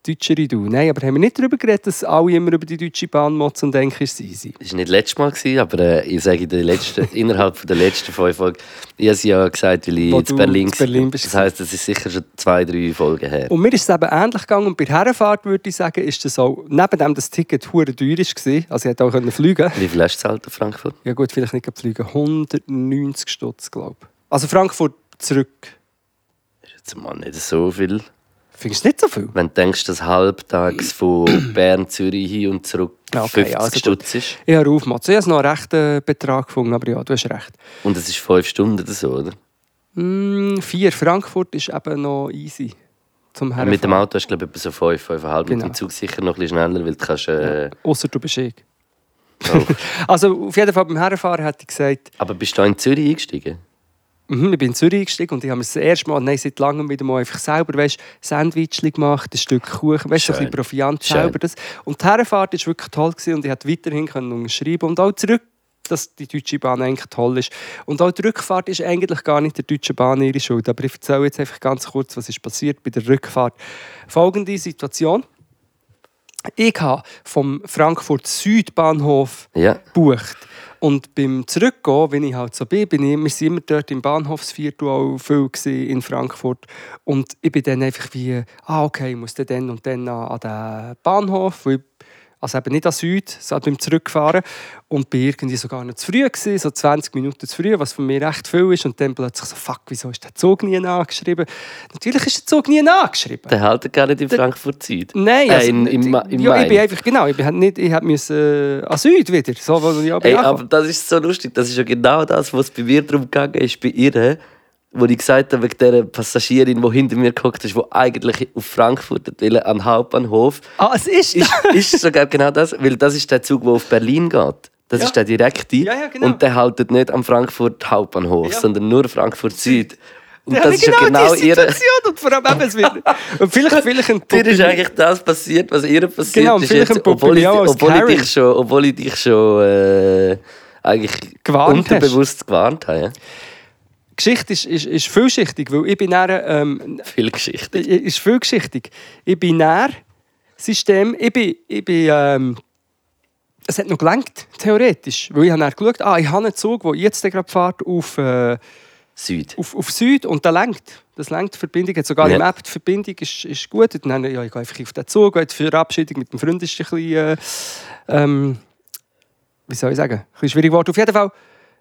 Deutschere Du. Nein, aber haben wir nicht darüber geredet, dass alle immer über die Deutsche Bahn motzen und denken, es ist easy? Das war nicht letztes Mal, gewesen, aber äh, ich sage in der letzten, innerhalb der letzten fünf Folgen, ich habe es ja gesagt, weil ich in du Berlin, in Berlin bist. Das heisst, das ist sicher schon zwei, drei Folgen her. Und mir ist es eben ähnlich gegangen. Und bei der Herrenfahrt würde ich sagen, ist das auch, neben dem das Ticket hure teuer war, also ich hätte auch können fliegen Wie viel hast du gezahlt in Frankfurt? Ja gut, vielleicht nicht fliegen. 190 Stutz, glaube ich. Also Frankfurt zurück. Das ist jetzt mal nicht so viel. Findest du nicht so viel? Wenn du denkst, dass halbtags von Bern, Zürich hin und zurück Ja, okay, 50 also. Stutz ist. Ich habe aufgemacht. Ich habe noch einen rechten Betrag gefunden, aber ja, du hast recht. Und es ist fünf Stunden oder so, oder? Mm, vier. Frankfurt ist eben noch easy zum Herrenfahren. Mit dem Auto hast du, glaube ich, etwa so fünf, fünfeinhalb. Genau. Mit dem Zug sicher noch ein bisschen schneller, weil du kannst... Äh, Ausser du bist ich. oh. Also auf jeden Fall beim Herrenfahren hätte ich gesagt, Aber bist du in Zürich eingestiegen? Mhm, ich bin in Zürich eingestiegen und ich habe mir das erste Mal, nein, seit langem wieder mal einfach selber, weißt, Sandwichli gemacht, ein Stück Kuchen, weißt, ein bisschen Proviant Schön. selber. Das. Und die Herrenfahrt war wirklich toll gewesen und ich konnte weiterhin können unterschreiben und auch zurück, dass die Deutsche Bahn eigentlich toll ist. Und auch die Rückfahrt ist eigentlich gar nicht der Deutschen Bahn ihre Schuld. Aber ich erzähle jetzt einfach ganz kurz, was ist passiert bei der Rückfahrt. Folgende Situation. Ich habe vom Frankfurt Südbahnhof Ja. gebucht. Und beim Zurückgehen, wenn ich halt so bin, bin ich, wir sind immer dort im Bahnhofsviertel auch viel in Frankfurt. Und ich bin dann einfach wie, ah okay, ich muss dann, und dann an, an den Bahnhof, weil also eben nicht an Süd, sondern beim Zurückfahren. Und bin irgendwie sogar noch zu früh gewesen, so 20 Minuten zu früh, was für mich recht viel ist. Und dann plötzlich so, fuck, wieso ist der Zug nie angeschrieben? Natürlich ist der Zug nie angeschrieben. Der hält gar nicht in Frankfurt Süd. Nein, Äh, also, in, im, im ja, ich bin einfach, genau, ich bin halt nicht, ich musste äh, an Süd wieder, so, wo ich Ey, aber das ist so lustig. Das ist ja genau das, was bei mir darum gegangen ist, bei ihr, wo ich gesagt habe, wegen dieser Passagierin, die hinter mir geguckt ist, die eigentlich auf Frankfurt will, an den Hauptbahnhof. Ah, es ist Ist, ist sogar genau das, weil das ist der Zug, der auf Berlin geht. Das Ja. ist der direkte. Ja, ja, genau. Und der haltet nicht am Frankfurt Hauptbahnhof, sondern nur Frankfurt Süd. Und das ist ja genau die ihre. Situation und vor allem eben, es wird, und vielleicht, vielleicht ein Dir ist eigentlich das passiert, was ihr passiert Genau, ist jetzt, ein obwohl ich, obwohl, ich dich schon, obwohl ich dich schon äh, eigentlich Gewarnt hast. unterbewusst gewarnt habe. Geschichte ist, ist, ist vielschichtig, weil ich bin näher, ähm, Viel Geschichte. ist vielschichtig. Ich bin näher System, ich bin, ich bin ähm, es hat noch gelangt, theoretisch, weil ich habe dann geschaut, ah, ich habe einen Zug, der jetzt gerade fährt auf, äh, Süd. auf, auf Süd und der lenkt. Das lenkt die Verbindung. Hat sogar Ja. im App die Verbindung ist, ist gut. Und dann, ja, ich gehe einfach auf den Zug. Weil die Verabschiedung mit dem Freund ist ein bisschen, äh, ähm, wie soll ich sagen, ein bisschen schwierig geworden. Auf jeden Fall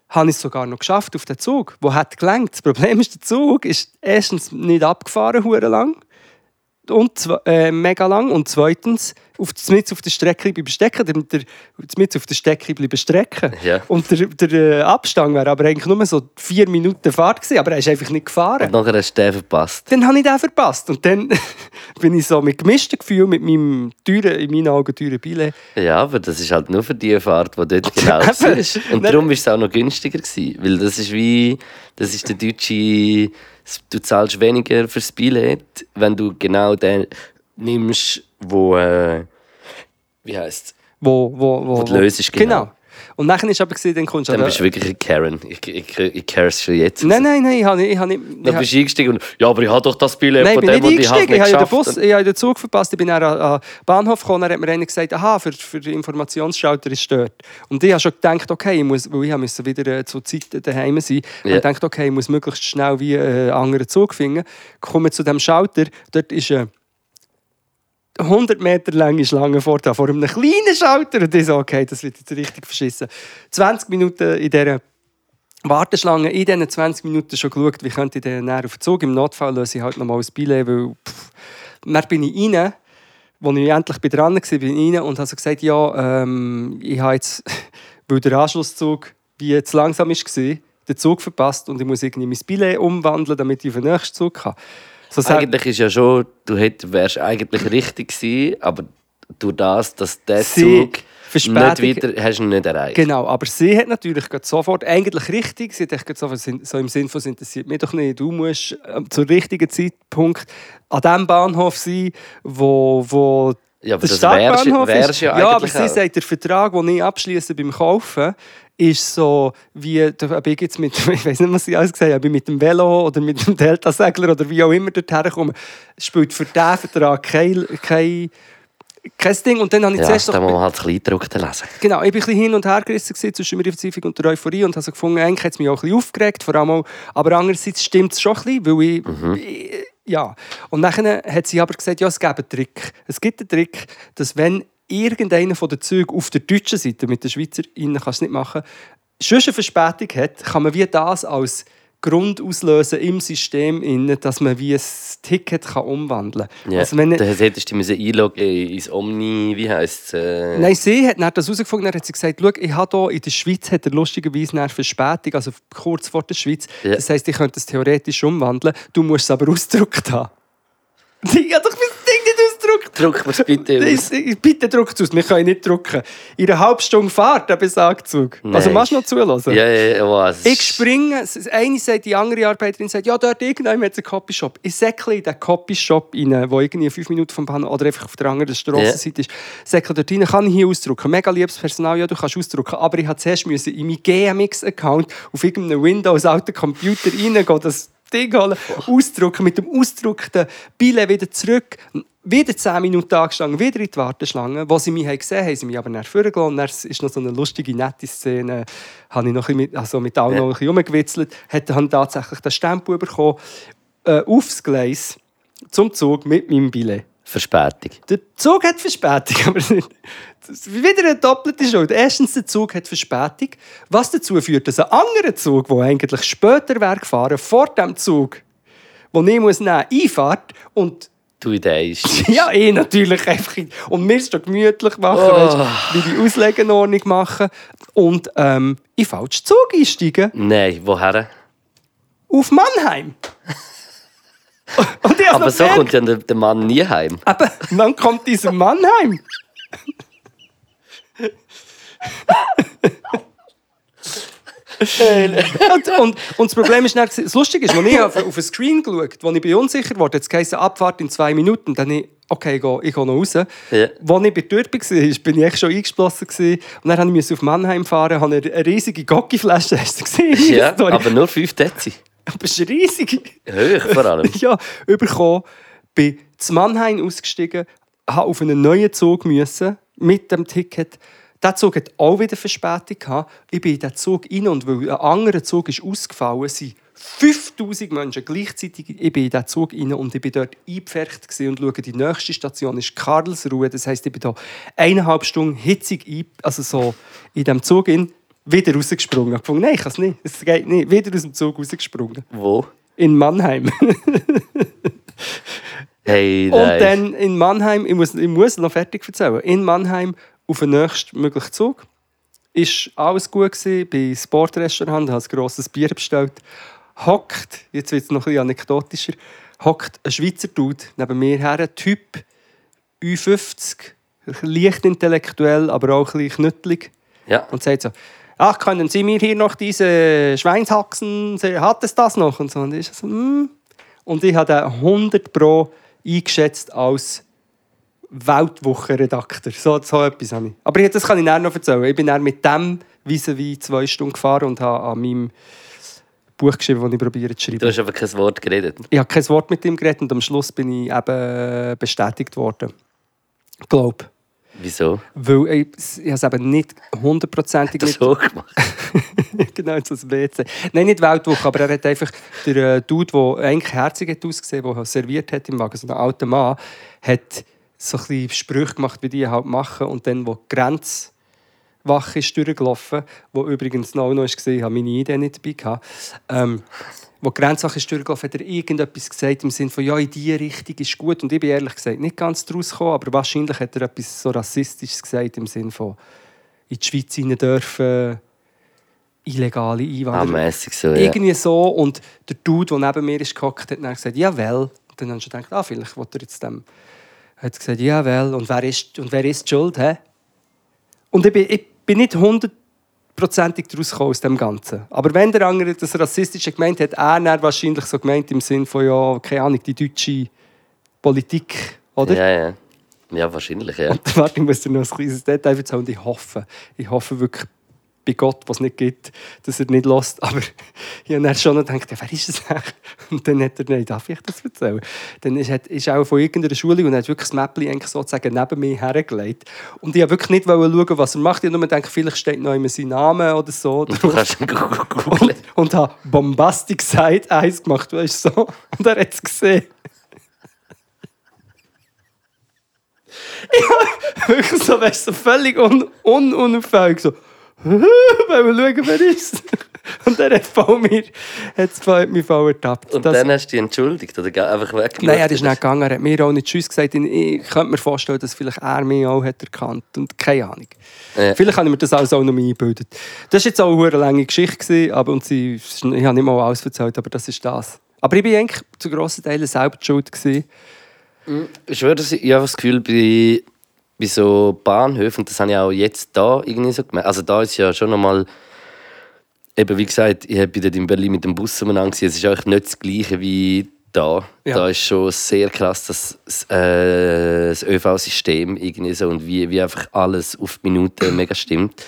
habe ich es sogar noch geschafft auf den Zug, wo hat gelenkt. Das Problem ist, der Zug ist erstens nicht abgefahren, lang. Und äh, mega lang. Und zweitens auf, mit auf der Strecke bleiben stecken, der, der, mit auf der Strecke bleiben strecken. Ja. Und der, der äh, Abstand wäre aber eigentlich nur so vier Minuten Fahrt gewesen, aber er ist einfach nicht gefahren. Und nachher hast du den verpasst. Dann habe ich den verpasst und dann bin ich so mit gemischten Gefühlen mit meinem teuren, in meinen Augen teuren Billett. Ja, aber das ist halt nur für die Fahrt, die dort genau Eben. ist. Und darum war es auch noch günstiger. Gewesen, weil das ist wie, das ist der deutsche, du zahlst weniger fürs Billett, wenn du genau den nimmst, wo, äh, wie heisst Wo, wo, wo, Wo die Lösung, genau. genau. Und nachher ist aber gesehen, dann kommst du Dann an bist du wirklich ein Karen. Ich, ich, ich care es schon jetzt. Nein, nein, nein, ich habe nicht... Ich habe nicht Dann ich bist du eingestiegen und ja, aber ich habe doch das Billett Nein, von dem und ich habe nicht Ich habe den, geschafft. Bus, ich habe den Zug verpasst. Ich bin dann an den Bahnhof gekommen. Dann hat mir einer gesagt, aha, für, für den Informationsschalter ist dort. Und ich habe schon gedacht, okay, ich muss, weil ich musste wieder äh, zur Zeit daheim sein. Ja. Ich gedacht, okay, ich muss möglichst schnell wie äh, einen anderen Zug finden. Ich komme zu dem Schalter. Dort ist eine 100 Meter lange Schlange vor, vor einem kleinen Schalter. Und ich so, okay, das wird jetzt richtig verschissen. 20 Minuten in dieser Warteschlange in diesen 20 Minuten schon geschaut, wie könnte ich denn näher auf den Zug. Im Notfall löse ich halt nochmal das Billett, weil pff. dann bin ich rein, als ich endlich dran war, bin ich rein und habe so gesagt, ja, ähm, ich habe jetzt, weil der Anschlusszug wie zu langsam war, den Zug verpasst und ich muss irgendwie mein Billett umwandeln, damit ich auf den nächsten Zug kann. So Eigentlich ist ja schon, du hätt, wärst eigentlich richtig gewesen, aber durch das, dass der Sie Zug nicht weiter, hast du nicht erreicht. Genau, aber sie hat natürlich sofort, eigentlich richtig, sie hat sofort so im Sinn von, es interessiert mich doch nicht, du musst ähm, zur richtigen Zeitpunkt an dem Bahnhof sein, wo, wo Ja, aber der das wärst, wärst ist. ja ja, aber sie auch. sagt, der Vertrag, den ich abschließe beim Kaufen, ist so, wie, bin ich jetzt mit, ich weiß nicht, was sie alles gesagt ob ich mit dem Velo oder mit dem Delta-Segler oder wie auch immer dorthin komme, spielt für diesen Vertrag kein, kein, kein Ding. Und dann habe ich Ja, zuerst doch- muss man halt Kleingedruckte lesen. Genau, ich war ein bisschen hin und her gerissen zwischen meiner Verzweiflung und der Euphorie und habe so gefunden, eigentlich hat es mich auch ein bisschen aufgeregt, vor allem auch, aber andererseits stimmt es schon ein bisschen, weil ich, Mhm. ich ja. Und dann hat sie aber gesagt, ja, es gibt einen Trick. Es gibt einen Trick, dass wenn irgendeiner von den Zügen auf der deutschen Seite, mit den Schweizer innen kannst du nicht machen, schon eine Verspätung hat, kann man wie das als Grund auslösen im System, innen, dass man wie ein Ticket kann umwandeln kann. Ja. Also wenn, Dann hättest du dich einloggen ins Omni, wie heisst es? Äh, Nein, sie hat dann das herausgefunden. Dann hat sie gesagt, Schau, ich habe hier in der Schweiz hat er lustigerweise eine Verspätung, also kurz vor der Schweiz. Ja. Das heisst, ich könnte es theoretisch umwandeln. Du musst es aber ausgedruckt haben. Habe doch mein Ding nicht ausgedruckt. Druck mir bitte aus. Bitte druckt es aus. Wir können nicht drucken. In einer halben Stunde Fahrt, der Besagzug. Also machst du noch zulassen? Ja, ja, ja, was? Ich springe, eine sagt, die andere Arbeiterin sagt, ja, dort irgendwann hat es einen Copyshop. Ich säckle in den Copyshop rein, wo irgendwie fünf Minuten vom Bahnhof oder einfach auf der anderen Strassenseite ist. Säckle dort rein, kann ich hier ausdrucken. Mega liebes Personal, ja, du kannst ausdrucken. Aber ich musste zuerst müssen in meinen GMX-Account auf irgendeinem Windows-alten Computer reingehen, das Ding holen, ausdrucken, mit dem ausgedruckten Billett wieder zurück. Wieder 10 Minuten angestanden, wieder in die Warteschlange. Wo sie mich haben gesehen haben, haben sie mich aber nach vorne gelassen. Dann ist noch so eine lustige, nette Szene. Habe ich noch ein bisschen also mit allen Ja. noch ein bisschen rumgewitzelt. Hat dann tatsächlich den Stempel bekommen. Äh, aufs Gleis zum Zug mit meinem Billett. Verspätung. Der Zug hat Verspätung, aber wieder eine doppelte Schuld. Erstens, der Zug hat Verspätung, was dazu führt, dass ein anderer Zug, der eigentlich später wäre gefahren, vor dem Zug, den ich muss nehmen muss, einfährt und Du Idee ist. ja, ich natürlich einfach. Und mir es gemütlich machen, Oh. weißt, wie die Auslegenordnung machen. Und ähm, in falschen Zug einsteigen. Nein, woher? Auf Mannheim. Aber so gemerkt. kommt ja der, der Mann nie heim. Aber dann kommt dieser Mannheim. und, und, und das Problem ist, dann, das Lustige ist, als ich auf, auf den Screen geschaut habe, als ich bin unsicher wurde, jetzt heisst Abfahrt in zwei Minuten, dann ich, okay, ich gehe, ich gehe noch raus. Ja. Als ich bei der Tür war, bin ich echt schon eingeschlossen. Gewesen. Und dann musste ich auf Mannheim fahren, habe eine, eine riesige Gocki-Flasche, hast du gesehen? Ja, aber nur 5 Dezi. aber es ist riesig. Hoch vor allem. ja, bekommen, bin zu Mannheim ausgestiegen, habe auf einen neuen Zug müssen, mit dem Ticket. Der Zug hat auch wieder Verspätung gehabt. Ich bin in diesen Zug rein und weil ein anderer Zug ist ausgefallen sind 5000 Menschen gleichzeitig. Ich bin in diesen Zug rein und ich bin dort eingepfercht und schaue, die nächste Station ist Karlsruhe. Das heisst, ich bin da eineinhalb Stunden hitzig ein, also so in diesem Zug in, wieder rausgesprungen. Ich gefunden, nein, ich kann es nicht. Es geht nicht. Wieder aus dem Zug rausgesprungen. Wo? In Mannheim. Hey, Und dann in Mannheim, ich muss, ich muss noch fertig erzählen, in Mannheim auf den nächsten möglichen Zug. Ist alles gut gewesen, bei Sportrestaurant, habe ein grosses Bier bestellt. Hockt, jetzt wird es noch ein bisschen anekdotischer, hockt ein Schweizer Dude neben mir her, ein Typ, U50, leicht intellektuell, aber auch ein bisschen knüttelig Ja. und sagt so, ach, können Sie mir hier noch diese Schweinshaxen, hat es das noch? Und so. Und ich so, hm. Und ich habe den 100 Pro eingeschätzt als Weltwochenredakteur. So, so etwas habe ich. Aber das kann ich nachher noch erzählen. Ich bin dann mit dem vis zwei Stunden gefahren und habe an meinem Buch geschrieben, das ich probiere zu schreiben. Du hast aber kein Wort geredet. Ich habe kein Wort mit ihm geredet und am Schluss bin ich eben bestätigt worden. Glaub. Wieso? Weil ich, ich habe es eben nicht hundertprozentig Das mit... so gemacht. genau, so das WC. Nein, nicht Weltwoche, aber er hat einfach der äh, Dude, der eigentlich herzig hat ausgesehen, der serviert hat im Wagen, so ein alter Mann, hat so ein bisschen Sprüche gemacht, wie die halt machen und dann, wo die Grenzwache ist durchgelaufen, wo übrigens noch noch gesehen, ich habe meine Idee nicht dabei gehabt. Ähm, wo die Grenzwache ist durchgelaufen, hat er irgendetwas gesagt im Sinne von, ja, in diese Richtung ist gut. Und ich bin ehrlich gesagt nicht ganz daraus gekommen, aber wahrscheinlich hat er etwas so Rassistisches gesagt im Sinne von, in die Schweiz rein dürfen illegale Ah, Einwanderer. mäßig so, ja. Irgendwie so. Und der Dude, der neben mir ist gehockt, hat dann gesagt, ja, well. Und dann habe ich gedacht, ah, vielleicht will er jetzt dem... Hat gesagt, ja, well. Und wer ist, und wer ist die schuld, hä? Und ich bin, ich bin nicht hundertprozentig daraus gekommen aus dem Ganzen. Aber wenn der andere das Rassistische gemeint hat, er dann wahrscheinlich so gemeint im Sinn von, ja, keine Ahnung, die deutsche Politik, oder? Ja, ja. Ja, wahrscheinlich, ja. Und warte, ich muss dir noch ein kleines Detail erzählen. Und ich hoffe, ich hoffe wirklich bei Gott, was es nicht gibt, dass er nicht lässt. Aber ich habe dann schon gedacht, ja, wer ist das eigentlich? Und dann hat er, nein, darf ich das erzählen? Dann ist, hat- ist er auch von irgendeiner Schule und hat wirklich das Mäppchen eigentlich sozusagen neben mir hergelegt. Und ich wollte wirklich nicht schauen, was er macht. Ich habe nur gedacht, vielleicht steht noch immer sein Name oder so. Du kannst ihn googeln. und, und habe Bombastic Side Eyes gemacht, weißt du so. Und er hat es gesehen. ja, wirklich so, weißt du, so völlig un un unauffällig. So, wollen wir schauen, wer ist Und er hat voll mir, hat's hat mich voll ertappt. Und Das- dann hast du dich entschuldigt oder einfach weggeschaut? Nein, er ist nicht gegangen. Er hat mir auch nicht Tschüss gesagt. Ich könnte mir vorstellen, dass vielleicht er mich auch hat erkannt und keine Ahnung. Ja. Vielleicht habe ich mir das alles auch noch eingebildet. Das war jetzt auch eine lange Geschichte, gewesen, aber und sie, ich habe nicht mal alles erzählt, aber das ist das. Aber ich war eigentlich zu grossen Teilen die schuld. Gewesen. Ich schwöre, dass ich ich habe das Gefühl, bei, bei so Bahnhöfen, und das habe ich auch jetzt da irgendwie so gemerkt. Also da ist ja schon nochmal, eben wie gesagt, ich bin dort in Berlin mit dem Bus umeinander. Es ist eigentlich nicht das Gleiche wie da. Ja. Da ist schon sehr krass das, das, äh, das ÖV-System irgendwie so und wie, wie einfach alles auf die Minute mega stimmt.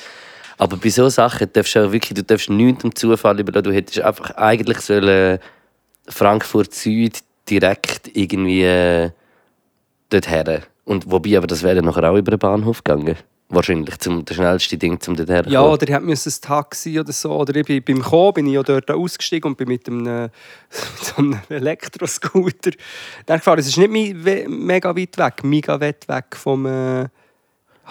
Aber bei so Sachen darfst du auch wirklich, du darfst nichts dem Zufall überlassen. Du hättest einfach eigentlich sollen Frankfurt Süd direkt irgendwie äh, dorthin. Und wobei, aber das wäre nachher auch über den Bahnhof gegangen. Wahrscheinlich zum das schnellste Ding, um dorthin Ja, oder ich musste ein Taxi oder so. Oder ich bin, beim Kommen bin ich ja dort ausgestiegen und bin mit einem, so einem Elektroscooter dann gefahren. Es ist nicht mega weit weg, mega weit weg vom äh,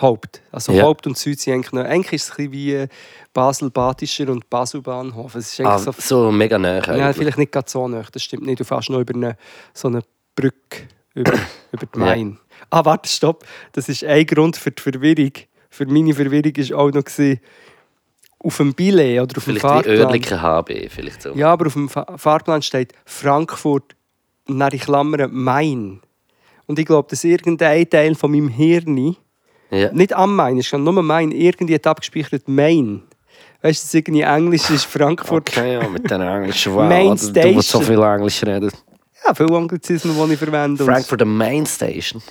Haupt. Also Ja. Haupt und Süd sind eigentlich noch... Eigentlich ist es ein bisschen wie äh, Basel-Badischer und Basel-Bahnhof. Es ist Ah, so... so mega nah. Ja, vielleicht nicht ganz so nah, das stimmt nicht. Du fährst noch über eine, so eine Brücke über, über die Ja. Ah, warte, stopp. Das ist ein Grund für die Verwirrung. Für meine Verwirrung war auch noch, gewesen, auf dem Billet oder auf dem Vielleicht wie Fahrplan. Oerlikon HB, vielleicht so. Ja, aber auf dem Fa Fahrplan steht Frankfurt, nach in Klammern Main. Und ich glaube, dass irgendein Teil von meinem Hirn, Ja. nicht am Main, ist nur Main, irgendwie hat abgespeichert Main. Weißt du, das irgendwie Englisch ist Frankfurt. Okay, ja, mit den Englischen Main Du musst so Station. viel Englisch reden. Ja, viele Anglizismen, die ich verwende. Frankfurt, Main Station.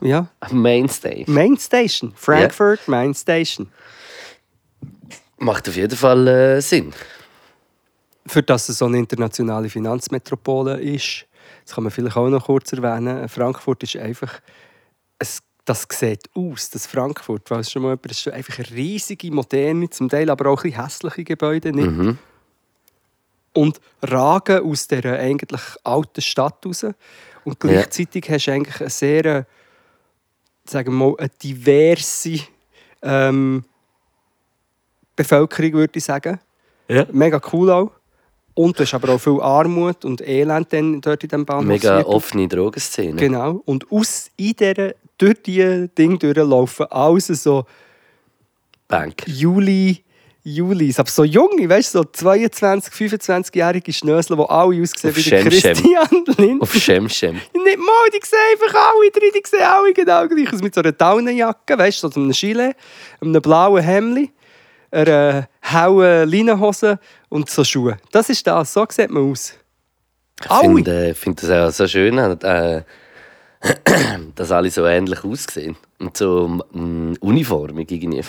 Ja, Main Station. Main Station. Frankfurt, Main Station. Macht auf jeden Fall äh, Sinn. Für das es so eine internationale Finanzmetropole ist, das kann man vielleicht auch noch kurz erwähnen. Frankfurt ist einfach. Es, das sieht aus, das Frankfurt, weil es schon mal jemand ist, einfach eine riesige, moderne, zum Teil aber auch ein bisschen hässliche Gebäude. Nicht? Mhm. Und ragen aus dieser eigentlich alten Stadt raus. Und gleichzeitig hast du eigentlich eine sehr, äh, sagen wir mal, eine diverse ähm, Bevölkerung, würde ich sagen. Ja. Mega cool auch. Und du hast aber auch viel Armut und Elend dann dort in diesem Bahnhof. Mega offene Drogenszene. Genau. Und aus, in dieser, durch diese Dinge durchlaufen alles so Bank. Juli, Julis. Aber so junge, weißt du, so 22, 25-jährige Schnösel, die alle aussehen wie Schem. Christian Lind. Auf Schemschem. Nicht mal, die sehen einfach alle drin, die sehen alle genau gleich aus. Mit so einer Daunenjacke, weißt du, so einem Gilet, einem blauen Hemd, einer hellen Leinenhose und so Schuhe. Das ist das, so sieht man aus. Ich finde äh, find das auch so schön, äh, dass alle so ähnlich aussehen. Und so mm, uniformig irgendwie.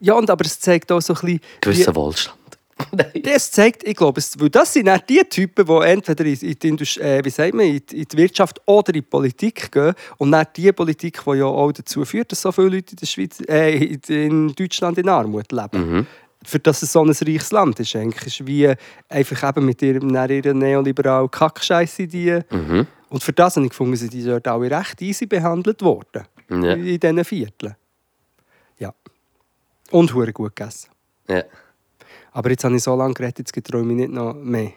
Ja, und aber es zeigt auch so ein bisschen... Gewisser Wohlstand. Nein. Das zeigt, ich glaube, es, weil das sind dann die Typen, die entweder in, in, die, Indust- äh, wie sagt man, in, die- in die Wirtschaft oder in die Politik gehen. Und dann die Politik, die ja auch dazu führt, dass so viele Leute in, der Schweiz, äh, in- Deutschland in Armut leben. Für das es so ein reiches Land ist. Eigentlich ist wie einfach eben mit ihrem, ihrer neoliberalen Kackscheißidee. Mhm. Und für das habe ich gefunden, sind die dort alle recht easy behandelt worden. Ja. In diesen Vierteln. Ja. Und hure gut gegessen. Ja. Aber jetzt habe ich so lange geredet, jetzt träume ich nicht noch mehr.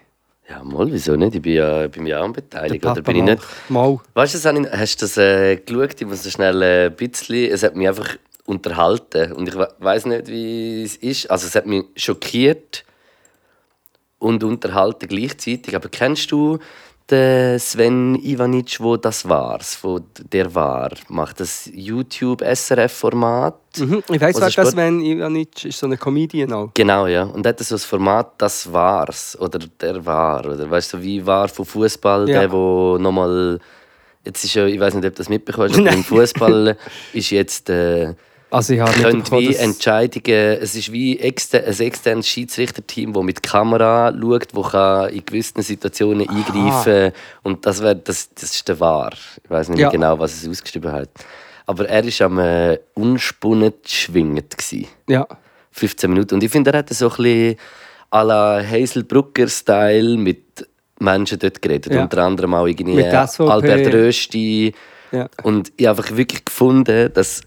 Ja, mal, wieso nicht? Ich bin ja, ich bin ja auch beteiligt. Der Oder bin ich nicht? Mal. Weißt du, hast du das äh, geschaut? Ich muss so schnell äh, ein bisschen. Es hat mich einfach unterhalten. Und ich weiß nicht, wie es ist. Also, es hat mich schockiert und unterhalten gleichzeitig. Aber kennst du Sven Ivanic, wo das war's, wo der war? Macht das YouTube-SRF-Format? Mhm. Ich weiss, Was das? Sven Ivanic ist, so eine Comedian auch. Genau, ja. Und hat so das Format «Das war's» oder «Der war». Oder weißt du, wie war von Fußball Ja. der, wo nochmal. Jetzt ist ja, ich weiß nicht, ob du das mitbekommst, aber im Fußball ist jetzt. Äh, Also ich habe können wie Entscheidungen. Es ist wie exter ein externes Schiedsrichterteam, das mit Kamera schaut, wo kann in gewissen Situationen eingreifen Und das, wär, das, das ist der War. Ich weiß nicht Ja. genau, was es ausgeschrieben hat. Aber er war am äh, unspunnen schwingend. Gewesen. Ja. 15 Minuten. Und ich finde, er hat so ein bisschen à la Hazel Brucker-Style mit Menschen dort geredet. Ja. Unter anderem auch irgendwie. Albert Rösti. Ja. Und ich habe einfach wirklich gefunden, dass.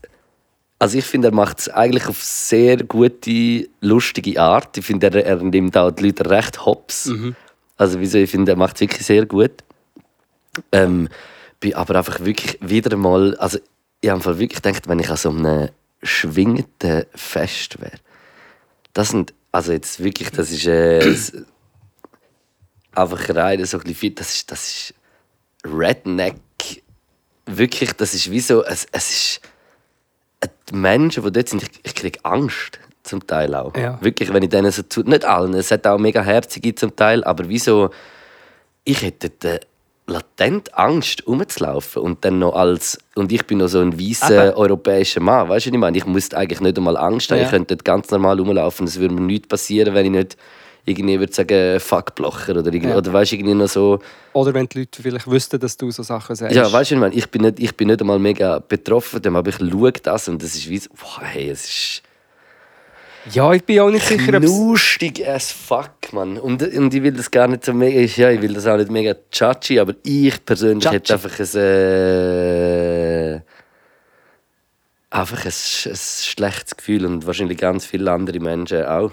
Also ich finde, er macht es eigentlich auf sehr gute, lustige Art. Ich finde, er, er nimmt auch die Leute recht hops. Mhm. Also wieso, ich finde, er macht es wirklich sehr gut. Ähm, bin aber einfach wirklich wieder mal, also ich habe wirklich gedacht, wenn ich an so einem schwingenden Fest wäre, das sind, also jetzt wirklich, das ist äh, einfach rein so ein bisschen, viel- das ist, das ist Redneck, wirklich, das ist wie so, es, es ist, die Menschen, die dort sind, ich, ich kriege Angst zum Teil auch. Ja. Wirklich, wenn ich denen so zu, nicht allen, es hat auch mega herzige zum Teil, aber wieso, ich hätte dort, latent Angst, rumzulaufen und dann noch als und ich bin noch so ein weißer europäischer Mann, weißt du, was ich meine? Ich musste eigentlich nicht einmal Angst haben, Ja. ich könnte dort ganz normal rumlaufen, es würde mir nichts passieren, wenn ich nicht irgendwie würde sagen Fuckblocher oder irgendwie, Ja. oder weißt irgendwie noch so Oder wenn die Leute vielleicht wüssten, dass du so Sachen sagst. ja, weißt du, ich, meine, ich bin nicht, ich bin nicht einmal mega betroffen, aber ich schaue das und das ist wie so, boah, hey, es ist Ja, ich bin auch nicht sicher, ob lustig as fuck, man. Und, und ich will das gar nicht so mega, ich- ja, ich will das auch nicht mega judgy, aber ich persönlich Judgy. hätte einfach ein, äh, einfach ein, ein schlechtes Gefühl und wahrscheinlich ganz viele andere Menschen auch.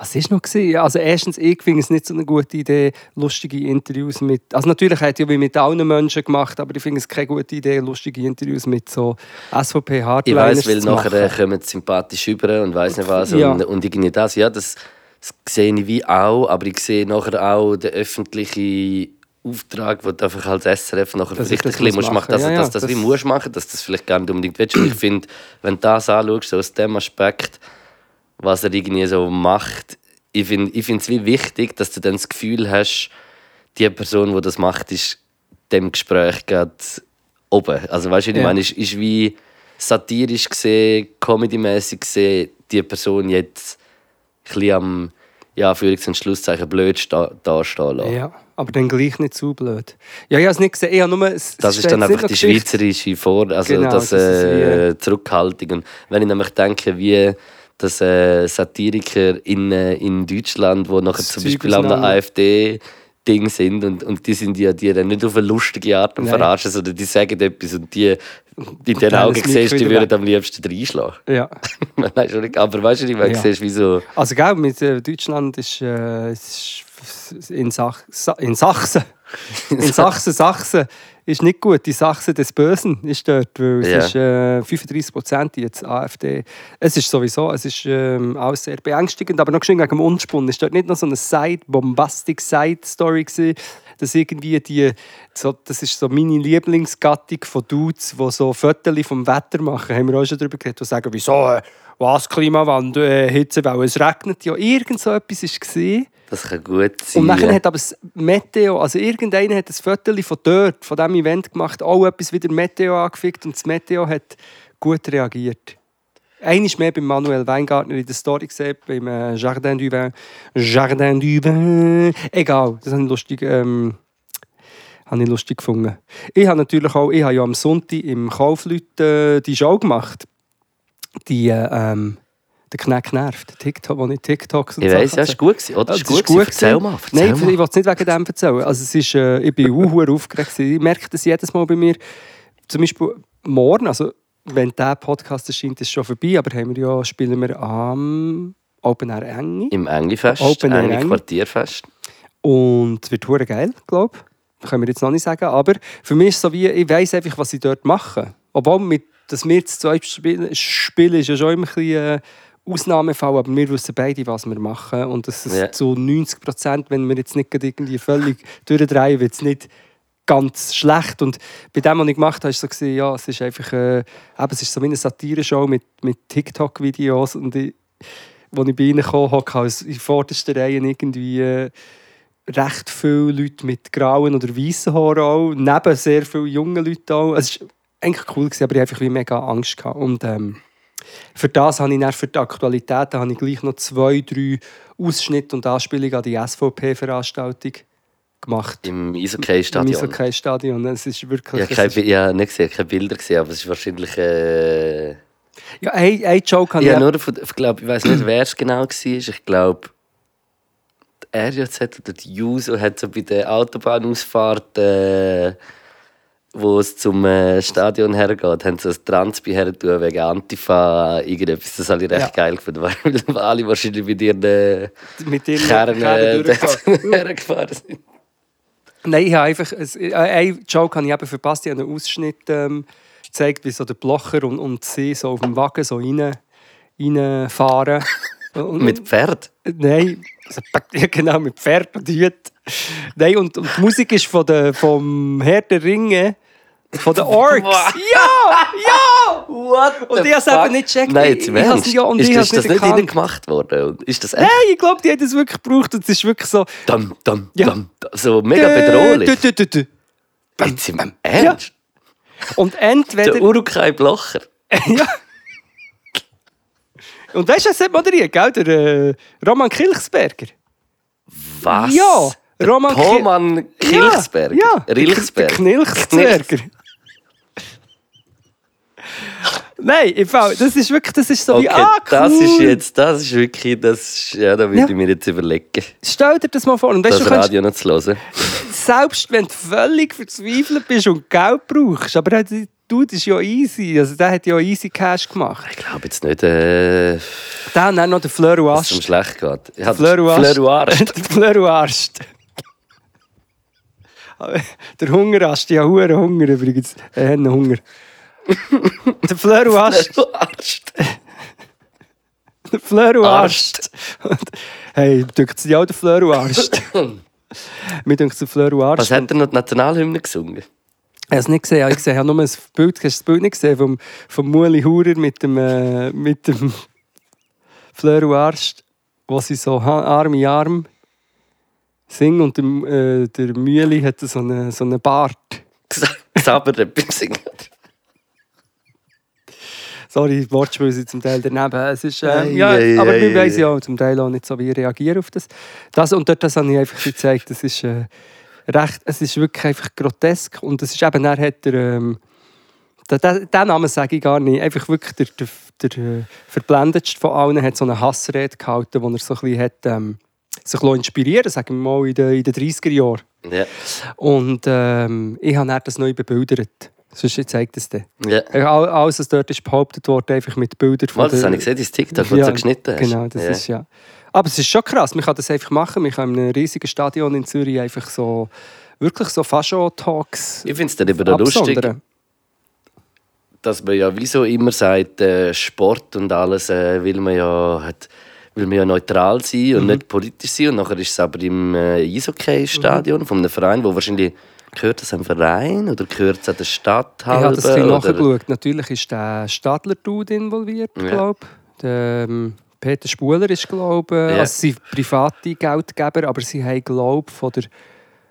Was war noch? gewesen? Also erstens, ich finde es nicht so eine gute Idee, lustige Interviews mit... Also natürlich hat ja wie mit allen Menschen gemacht, aber ich finde es keine gute Idee, lustige Interviews mit so svp Ich hardliners weiß, weil nachher äh, machen. kommen sie sympathisch über und weiß nicht was. Ja. Und, und irgendwie das, ja, das, das sehe ich wie auch, aber ich sehe nachher auch den öffentlichen Auftrag, den du einfach als SRF nachher Dass ich vielleicht ein bisschen muss musst machen, dass, Ja, ja, dass das, das- wie musst machen, dass das vielleicht gar nicht unbedingt willst. Und ich finde, wenn du das anschaust, so aus dem Aspekt, was er irgendwie so macht, ich finde ich es wie wichtig, dass du dann das Gefühl hast, die Person, die das macht, ist dem Gespräch gerade oben. Also weißt du, ich Ja. meine, ist, ist wie satirisch gesehen, comedymäßig gesehen, die Person jetzt ein bisschen am ja, Führungs- und Schlusszeichen blöd sta dastehen lassen. Ja, aber dann gleich nicht zu blöd. Ja, ich habe es nicht gesehen. Ich habe nur, es Das ist dann einfach die Geschichte. schweizerische Vor also Genau, das, das ist äh, Zurückhaltung. Und wenn ich nämlich denke, wie dass äh, Satiriker in, äh, in Deutschland, wo nachher zum Zeug Beispiel am auseinander- AfD-Ding sind und, und die sind ja die dann nicht auf eine lustige Art und verarschen, sondern die sagen etwas und die in den Augen siehst, die würden am liebsten reinschlagen. Ja. Aber weißt du nicht, wenn Ja. du siehst, wie so... Also, gell, mit äh, Deutschland ist, äh, ist in, Sach Sa in Sachsen. In Sachsen, Sachsen ist nicht gut. Die Sachsen des Bösen ist dort, weil es Ja. ist äh, 35 Prozent jetzt AfD. Es ist sowieso, es ist ähm, auch sehr beängstigend, aber noch geschwind wegen dem Unspunn. Ist dort nicht noch so eine Side, bombastic Side-Story gewesen, dass irgendwie die, so, das ist so meine Lieblingsgattung von Dudes, die so Fotos vom Wetter machen, haben wir auch schon darüber geredet, die sagen, wieso, äh, was, Klimawandel, äh, Hitzewelle, es regnet ja. Irgend so etwas war gesehen. Das kann gut sein. Und nachher ja. hat aber das Meteo, also irgendeiner hat ein Foto von dort, von diesem Event gemacht, auch etwas wieder Meteo angefickt und das Meteo hat gut reagiert. Einmal mehr bei Manuel Weingartner in der Story gesehen, beim äh, Jardin du Vin. Jardin du Vin. Egal, das habe ich lustig, ähm, habe ich lustig gefunden. Ich habe natürlich auch, ich habe ja am Sonntag im Kaufleut äh, die Show gemacht. Die, äh, ähm, der Kneck nervt. TikTok, wo ich TikToks und Ich weiss, ja, ist gut gewesen, oder? ja, Ist gut gewesen. Erzähl mal, erzähl Nein, mal. ich will es nicht wegen dem erzählen. Also es ist, äh, ich bin auch aufgeregt. Ich merke das jedes Mal bei mir. Zum Beispiel morgen, also wenn der Podcast erscheint, ist es schon vorbei, aber haben wir ja, spielen wir am Open Air Engi. Im Engi-Fest, Open Air Engi. Quartierfest. Und es wird hure geil, glaube ich. Können wir jetzt noch nicht sagen. Aber für mich ist es so wie, ich weiss einfach, was ich dort mache. Obwohl, mit, dass wir zu zweit spielen, spielen, ist ja schon immer ein bisschen äh, Ausnahmefall, aber wir wissen beide, was wir machen. Und das ist Ja. zu 90 Prozent, wenn wir jetzt nicht irgendwie völlig durchdrehen, wird es nicht ganz schlecht. Und bei dem, was ich gemacht habe, ist so gesehen, ja, es ist einfach, äh, eben, es ist so wie eine Satire-Show mit, mit TikTok-Videos und ich, als ich bei ihnen kam, hocke als in vordersten Reihen irgendwie äh, recht viele Leute mit grauen oder weißen Haaren auch, neben sehr vielen jungen Leuten auch. Es war eigentlich cool, gewesen, aber ich hatte einfach wie mega Angst. Gehabt. Und ähm, für das habe ich dann für die Aktualität da habe ich gleich noch zwei, drei Ausschnitte und Anspielungen an die SVP-Veranstaltung gemacht. Im Im Eishockey-Stadion. Eishockey-Stadion. Es ist wirklich... Ich habe ich nicht gesehen, keine Bilder gesehen, aber es ist wahrscheinlich. Äh, ja, ein, ein Joke habe ich habe nur von, ich glaube, ich weiß nicht, wer es genau war. Ich glaube, die RJZ oder die Juso hat so bei der Autobahnausfahrt, äh, wo es zum äh, Stadion hergeht, haben sie ein Transpi hergetan wegen Antifa, irgendetwas. Das habe ich recht Ja. geil gefunden, weil alle wahrscheinlich mit ihren äh, mit ihren Kernen äh, hergefahren sind. Nein, ich habe einfach... Äh, einen Joke habe ich eben verpasst. Ich habe einen Ausschnitt ähm, gezeigt, wie so der Blocher und, und sie so auf dem Wagen so rein, reinfahren. Und- Mit Pferd. Nein, also, ja, genau, mit Pferd und Hüt. Nein, und, und die Musik ist von der, vom Herr der Ringe, von den Orks. Wow. ja, ja! What Und ich habe es eben nicht gecheckt. Nein, Ich- jetzt ich Ernst? ja, und ist ich ist das nicht ihnen gemacht worden? Ist das echt? Nein, ich glaube, die haben das wirklich gebraucht. Und es ist wirklich so... Dum, dum, Ja. dum. So mega bedrohlich. Dü, dü, dü, dü. Jetzt im Ernst? Und entweder... Der Urukai Blocher. ja. Und weißt du, das hat moderiert, gell? Der äh, Roman Kilchsberger. Was? Ja, Roman Thomann Kilchsberger. Ja, ja. Rilchsberger. Knilchsberger. Nein, im Fall, das ist wirklich, das ist so Okay, wie, ah, cool. das ist jetzt, das ist wirklich, das ist, ja, da würde Ja. ich mir jetzt überlegen, Stell dir das mal vor. Und weißt, das du, kannst, Radio noch zu hören. selbst wenn du völlig verzweifelt bist und Geld brauchst, aber der Dude ist ja easy. Also der hat ja easy Cash gemacht. Ich glaube jetzt nicht, äh, Dann noch der Fleur dass es um schlecht geht. Ja, Fleur Fleur Arst. Der Fleur Ast. Der Hungerast, ja, hure Hunger übrigens. Er hat einen Hunger. Der Fleur Ast. Fleur Arst. Der Arst. Arst. Hey, dünkt es dir auch der Fleur Arst? Mir dünkt der Fleur Arst. Was hat er noch die Nationalhymne gesungen? Ich habe es nicht gesehen. Ich habe gesehen, ich habe nur ein Bild, hast du das Bild nicht gesehen? Vom, vom Muli Hurer mit dem, äh, mit dem Fleur Arst, wo sie so Arm in Arm singen und der, äh, der Mühli hat so einen, so einen Bart. Xaber beim Singen. Sorry, Wortspiel sind zum Teil daneben. Es ist, äh, ja, ei, aber ei, wir ei. ja auch zum Teil auch nicht so, wie ich reagiere auf das. das und dort das habe ich einfach gezeigt. Das ist, äh, recht, es ist wirklich einfach grotesk. Und es ist eben, er hat der, ähm, den, den, Namen sage ich gar nicht. Einfach wirklich der, der, der äh, verblendetste von allen hat so eine Hassrede gehalten, wo er so ein bisschen hat, ähm, sich inspirieren sagen wir mal, in den, in den 30er Jahren. Ja. Und ähm, ich habe dann das neu bebildert. Sonst zeigt es dir. ja. Äh, all- Alles, was dort ist behauptet wurde, einfach mit Bildern von Mal, das habe ich gesehen, dein TikTok, wo du so geschnitten hast. Genau, das ja. ist ja. Aber es ist schon krass, man kann das einfach machen. Man kann in einem riesigen Stadion in Zürich einfach so, wirklich so Fascho-Talks Ich finde es dann eben lustig, dass man ja wieso immer sagt, äh, Sport und alles äh, will man ja hat, will man ja neutral sein Mhm. und nicht politisch sein. Und nachher ist es aber im äh, Eishockey-Stadion von einem Verein, wo wahrscheinlich gehört es einem Verein oder gehört es an der Stadt Ich habe das ein bisschen nachgeschaut. Natürlich ist der Stadler-Dude involviert, Ja. glaube ich. Ähm, Peter Spuler ist, glaube ich, Ja. also sie sind private Geldgeber, aber sie haben, glaube ich, von der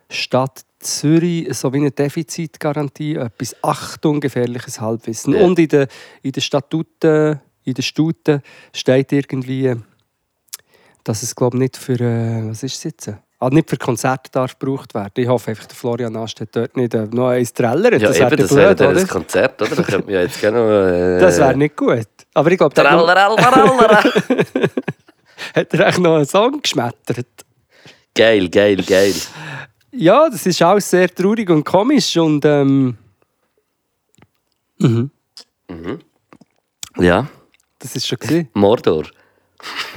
Stadt Zürich so wie eine Defizitgarantie, etwas Achtung, gefährliches Halbwissen. Ja. Und in den, in den Statuten, in den Stuten steht irgendwie, dass es, glaube ich, nicht für, äh, was ist jetzt? Ah, nicht für Konzerte darf gebraucht werden. Ich hoffe einfach, der Florian Ast hat dort nicht äh, noch eins trällert. Ja, das eben, wäre das wäre dann ein Konzert, oder? Da könnte man ja jetzt gerne. Äh, Das wäre nicht gut. Aber ich glaube, da hat, er echt noch einen Song geschmettert. Geil, geil, geil. Ja, das ist auch sehr traurig und komisch. Und, ähm, mhm. Ja, Das ist schon gesehen. Mordor.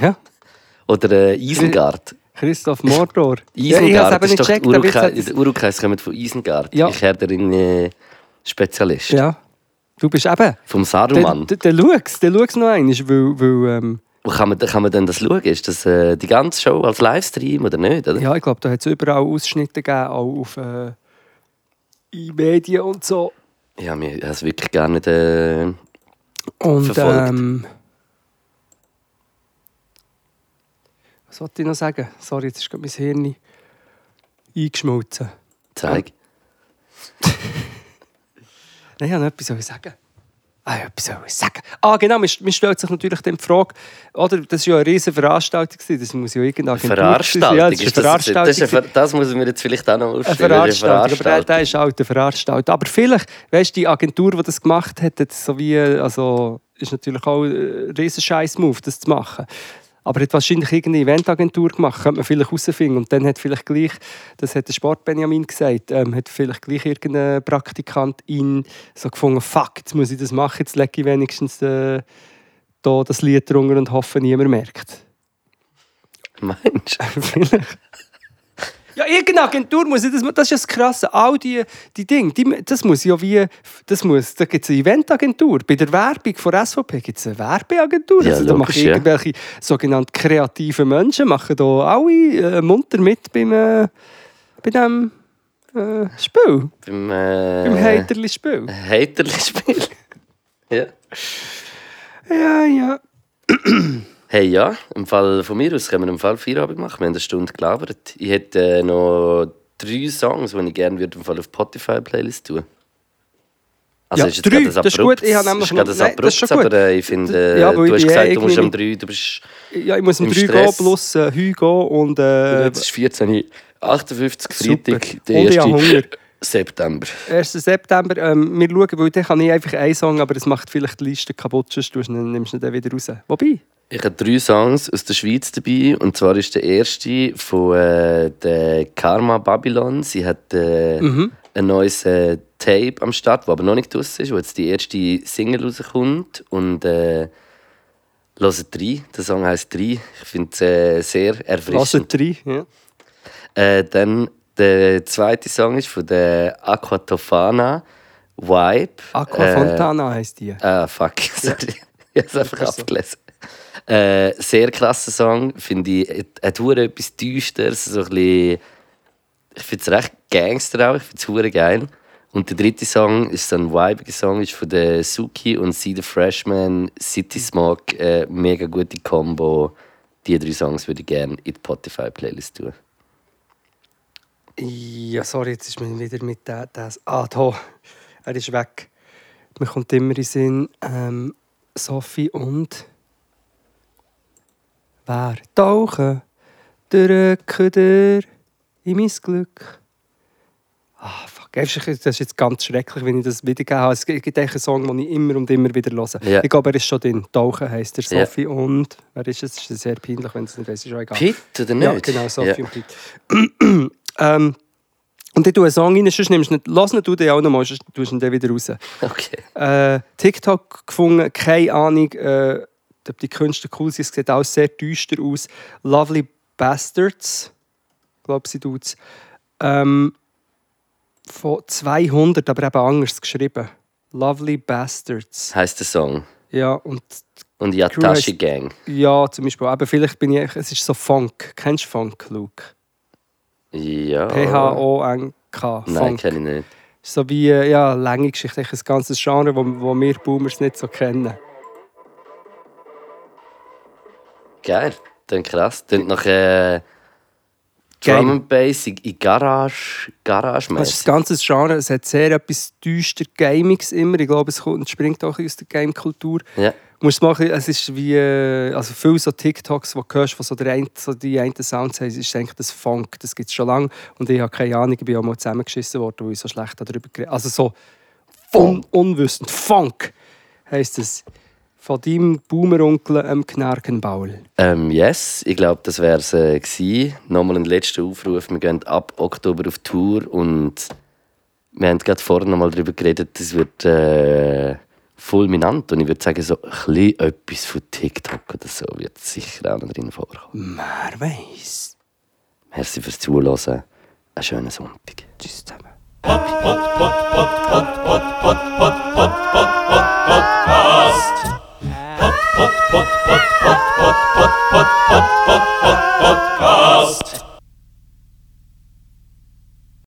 Ja. Oder äh, Isengard. Christoph Mordor. Isengard ja, ich habe es ist doch gecheckt. aber Urukais. kommen von Isengard. Ja. Ich Herr der Ringe Spezialist. Ja. Du bist eben. Vom Saruman. schau's, der schau's noch einmal, weil, weil ähm, Wo kann man, kann man denn das schauen? Ist das äh, die ganze Show als Livestream oder nicht? Oder? ja, ich glaube, da hat es überall Ausschnitte gegeben, auch auf äh, Medien und so. Ja, mir hat es wirklich gar nicht. Äh, Und Verfolgt. ähm, was wollte ich noch sagen? Sorry, jetzt ist gerade mein Hirn eingeschmolzen. zeig. Nein, ich wollte noch etwas sagen. Ah, etwas soll ich sagen. Ah, genau, mir, mir stellt sich natürlich dann die Frage, oder, das war ja eine riesige Veranstaltung, das muss ja irgendeine Agentur. Veranstaltung. Ja, das ist eine das, das, Veranstaltung. eine, das muss man jetzt vielleicht auch noch Eine aufstellen. Veranstaltung, aber der, der ist auch eine Veranstaltung. Aber vielleicht, weißt du, die Agentur, die das gemacht hat, hat so wie, also, ist natürlich auch ein riesen Scheiß-Move, das zu machen. Aber hat wahrscheinlich irgendeine Eventagentur gemacht, könnte man vielleicht herausfinden. Und dann hat vielleicht gleich, das hat der Sport Benjamin gesagt, ähm, hat vielleicht gleich irgendein Praktikant ihn so gefunden, fuck, jetzt muss ich das machen, jetzt lege ich wenigstens äh, da das Lied drunter und hoffe, niemand merkt. Meinst du? Vielleicht. Ja, irgendeine Agentur muss ich das Das ist ja das Krasse. All die, die Dinge, die, das muss ja wie... Das muss, da gibt es eine Eventagentur. Bei der Werbung von SVP gibt es eine Werbeagentur. Ja, also, da machen logisch, ja. irgendwelche sogenannten kreativen Menschen machen da alle äh, munter mit beim, äh, bei diesem äh, Spiel. Beim, äh, Beim Haterli-Spiel. Haterli-Spiel. ja. Ja, ja. Hey, ja, im Fall von mir aus können wir im Fall Feierabend machen. Wir haben eine Stunde gelabert. Ich hätte äh, noch drei Songs, die ich gerne würde im Fall auf Spotify-Playlist tun. Also Ja, ist drei, ein das ist gut. Ich habe nämlich ist noch- ein nein, das ist schon gut. aber äh, ich finde, äh, Ja, weil du hast gesagt, du musst um drei, du bist... Ja, ich muss um 3 gehen, plus äh, gehen und... Äh, Jetzt ist 14, 58, Super. Freitag, der 1. Hunger. September. 1. September. Ähm, wir schauen, weil dann kann ich einfach einen Song, aber das macht vielleicht die Liste kaputt, sonst nimmst du dann wieder raus. Wobei, Ich habe drei Songs aus der Schweiz dabei. Und zwar ist der erste von äh, der Karma Babylon. Sie hat äh, Mhm. ein neues äh, Tape am Start, das aber noch nicht draussen ist, wo jetzt die erste Single rauskommt. Und äh, hört rein. Der Song heisst «Drei». Ich finde es äh, sehr erfrischend. drei. Ja. Äh, dann der zweite Song ist von der Aquatofana «Vibe». Aqua Äh, heisst die. Ah, fuck. Sorry. Ich habe es einfach abgelesen. Äh, sehr krasser Song. Finde ich, hat- hure etwas Düsteres. So ein bisschen, ich finde es recht Gangster auch. Ich finde es hure geil. Und der dritte Song ist so ein vibiger Song, ist von der Suki und Sie, the Freshman, City Smog. Äh, mega gute Combo. Die drei Songs würde ich gerne in die Spotify-Playlist tun. Ja, sorry, jetzt ist mir wieder mit der, das. Ah, da. Er ist weg. Mir kommt immer in den Sinn, ähm, Sophie und. Wer tauchen, drücken dir in mein Glück. Ah, fuck. Das ist jetzt ganz schrecklich, wenn ich das wiedergegeben habe. Es gibt einen Song, den ich immer und immer wieder höre. Ja. Ich glaube, er ist schon drin. Tauchen heisst er. Sophie und. Wer ist es? Es ist sehr peinlich, wenn es nicht weiß. Ist auch egal. Pete oder nicht? Ja, genau, Sophie Ja. und Pete. ähm, und dann tu einen Song rein, sonst nimmst du nicht, lass ihn du den auch noch mal, sonst tust du ihn dann wieder raus. Okay. Äh, TikTok gefunden, keine Ahnung, äh, ob die Künstler cool sind, es sieht auch sehr düster aus. Lovely Bastards, glaube sie tut's. Ähm, von 200, aber eben anders geschrieben. Lovely Bastards. Heißt der Song. Ja, und Und Yatashi Gang. ja, zum Beispiel, aber vielleicht bin ich, es ist so Funk. Kennst du Funk, Luke? Ja. P-H-O-N-K. Nein, kenne ich nicht. So wie, äh, ja, lange Geschichte, ein ganzes Genre, wo, wo wir Boomers nicht so kennen. Geil, dann krass. Dann nach äh. Drum and Bass in in Garage, Garage Das ist ein ganzes Genre, es hat sehr etwas düster Gamings immer. Ich glaube, es kommt, springt auch aus der Game-Kultur. Ja. Musst machen, es ist wie, äh, also viele so TikToks, die du hörst, von so, der ein, so die einen Sounds haben, ist eigentlich das Funk. Das gibt es schon lange und ich habe keine Ahnung, ich bin auch mal zusammengeschissen worden, weil ich so schlecht darüber geredet Also so un unwissend. Funk heisst es von deinem Boomeronkel ähm, am Knarkenbaul? Ähm, yes, ich glaube, das wäre es. Äh, gewesen. Nochmal ein letzter Aufruf. Wir gehen ab Oktober auf Tour und wir haben gerade vorhin nochmal darüber geredet, das wird äh, fulminant. Und ich würde sagen, so ein bisschen etwas von TikTok oder so wird sicher auch noch drin vorkommen. Man weiss. Merci fürs Zuhören. Einen schönen Sonntag. Tschüss zusammen. Podcast. pot, pot.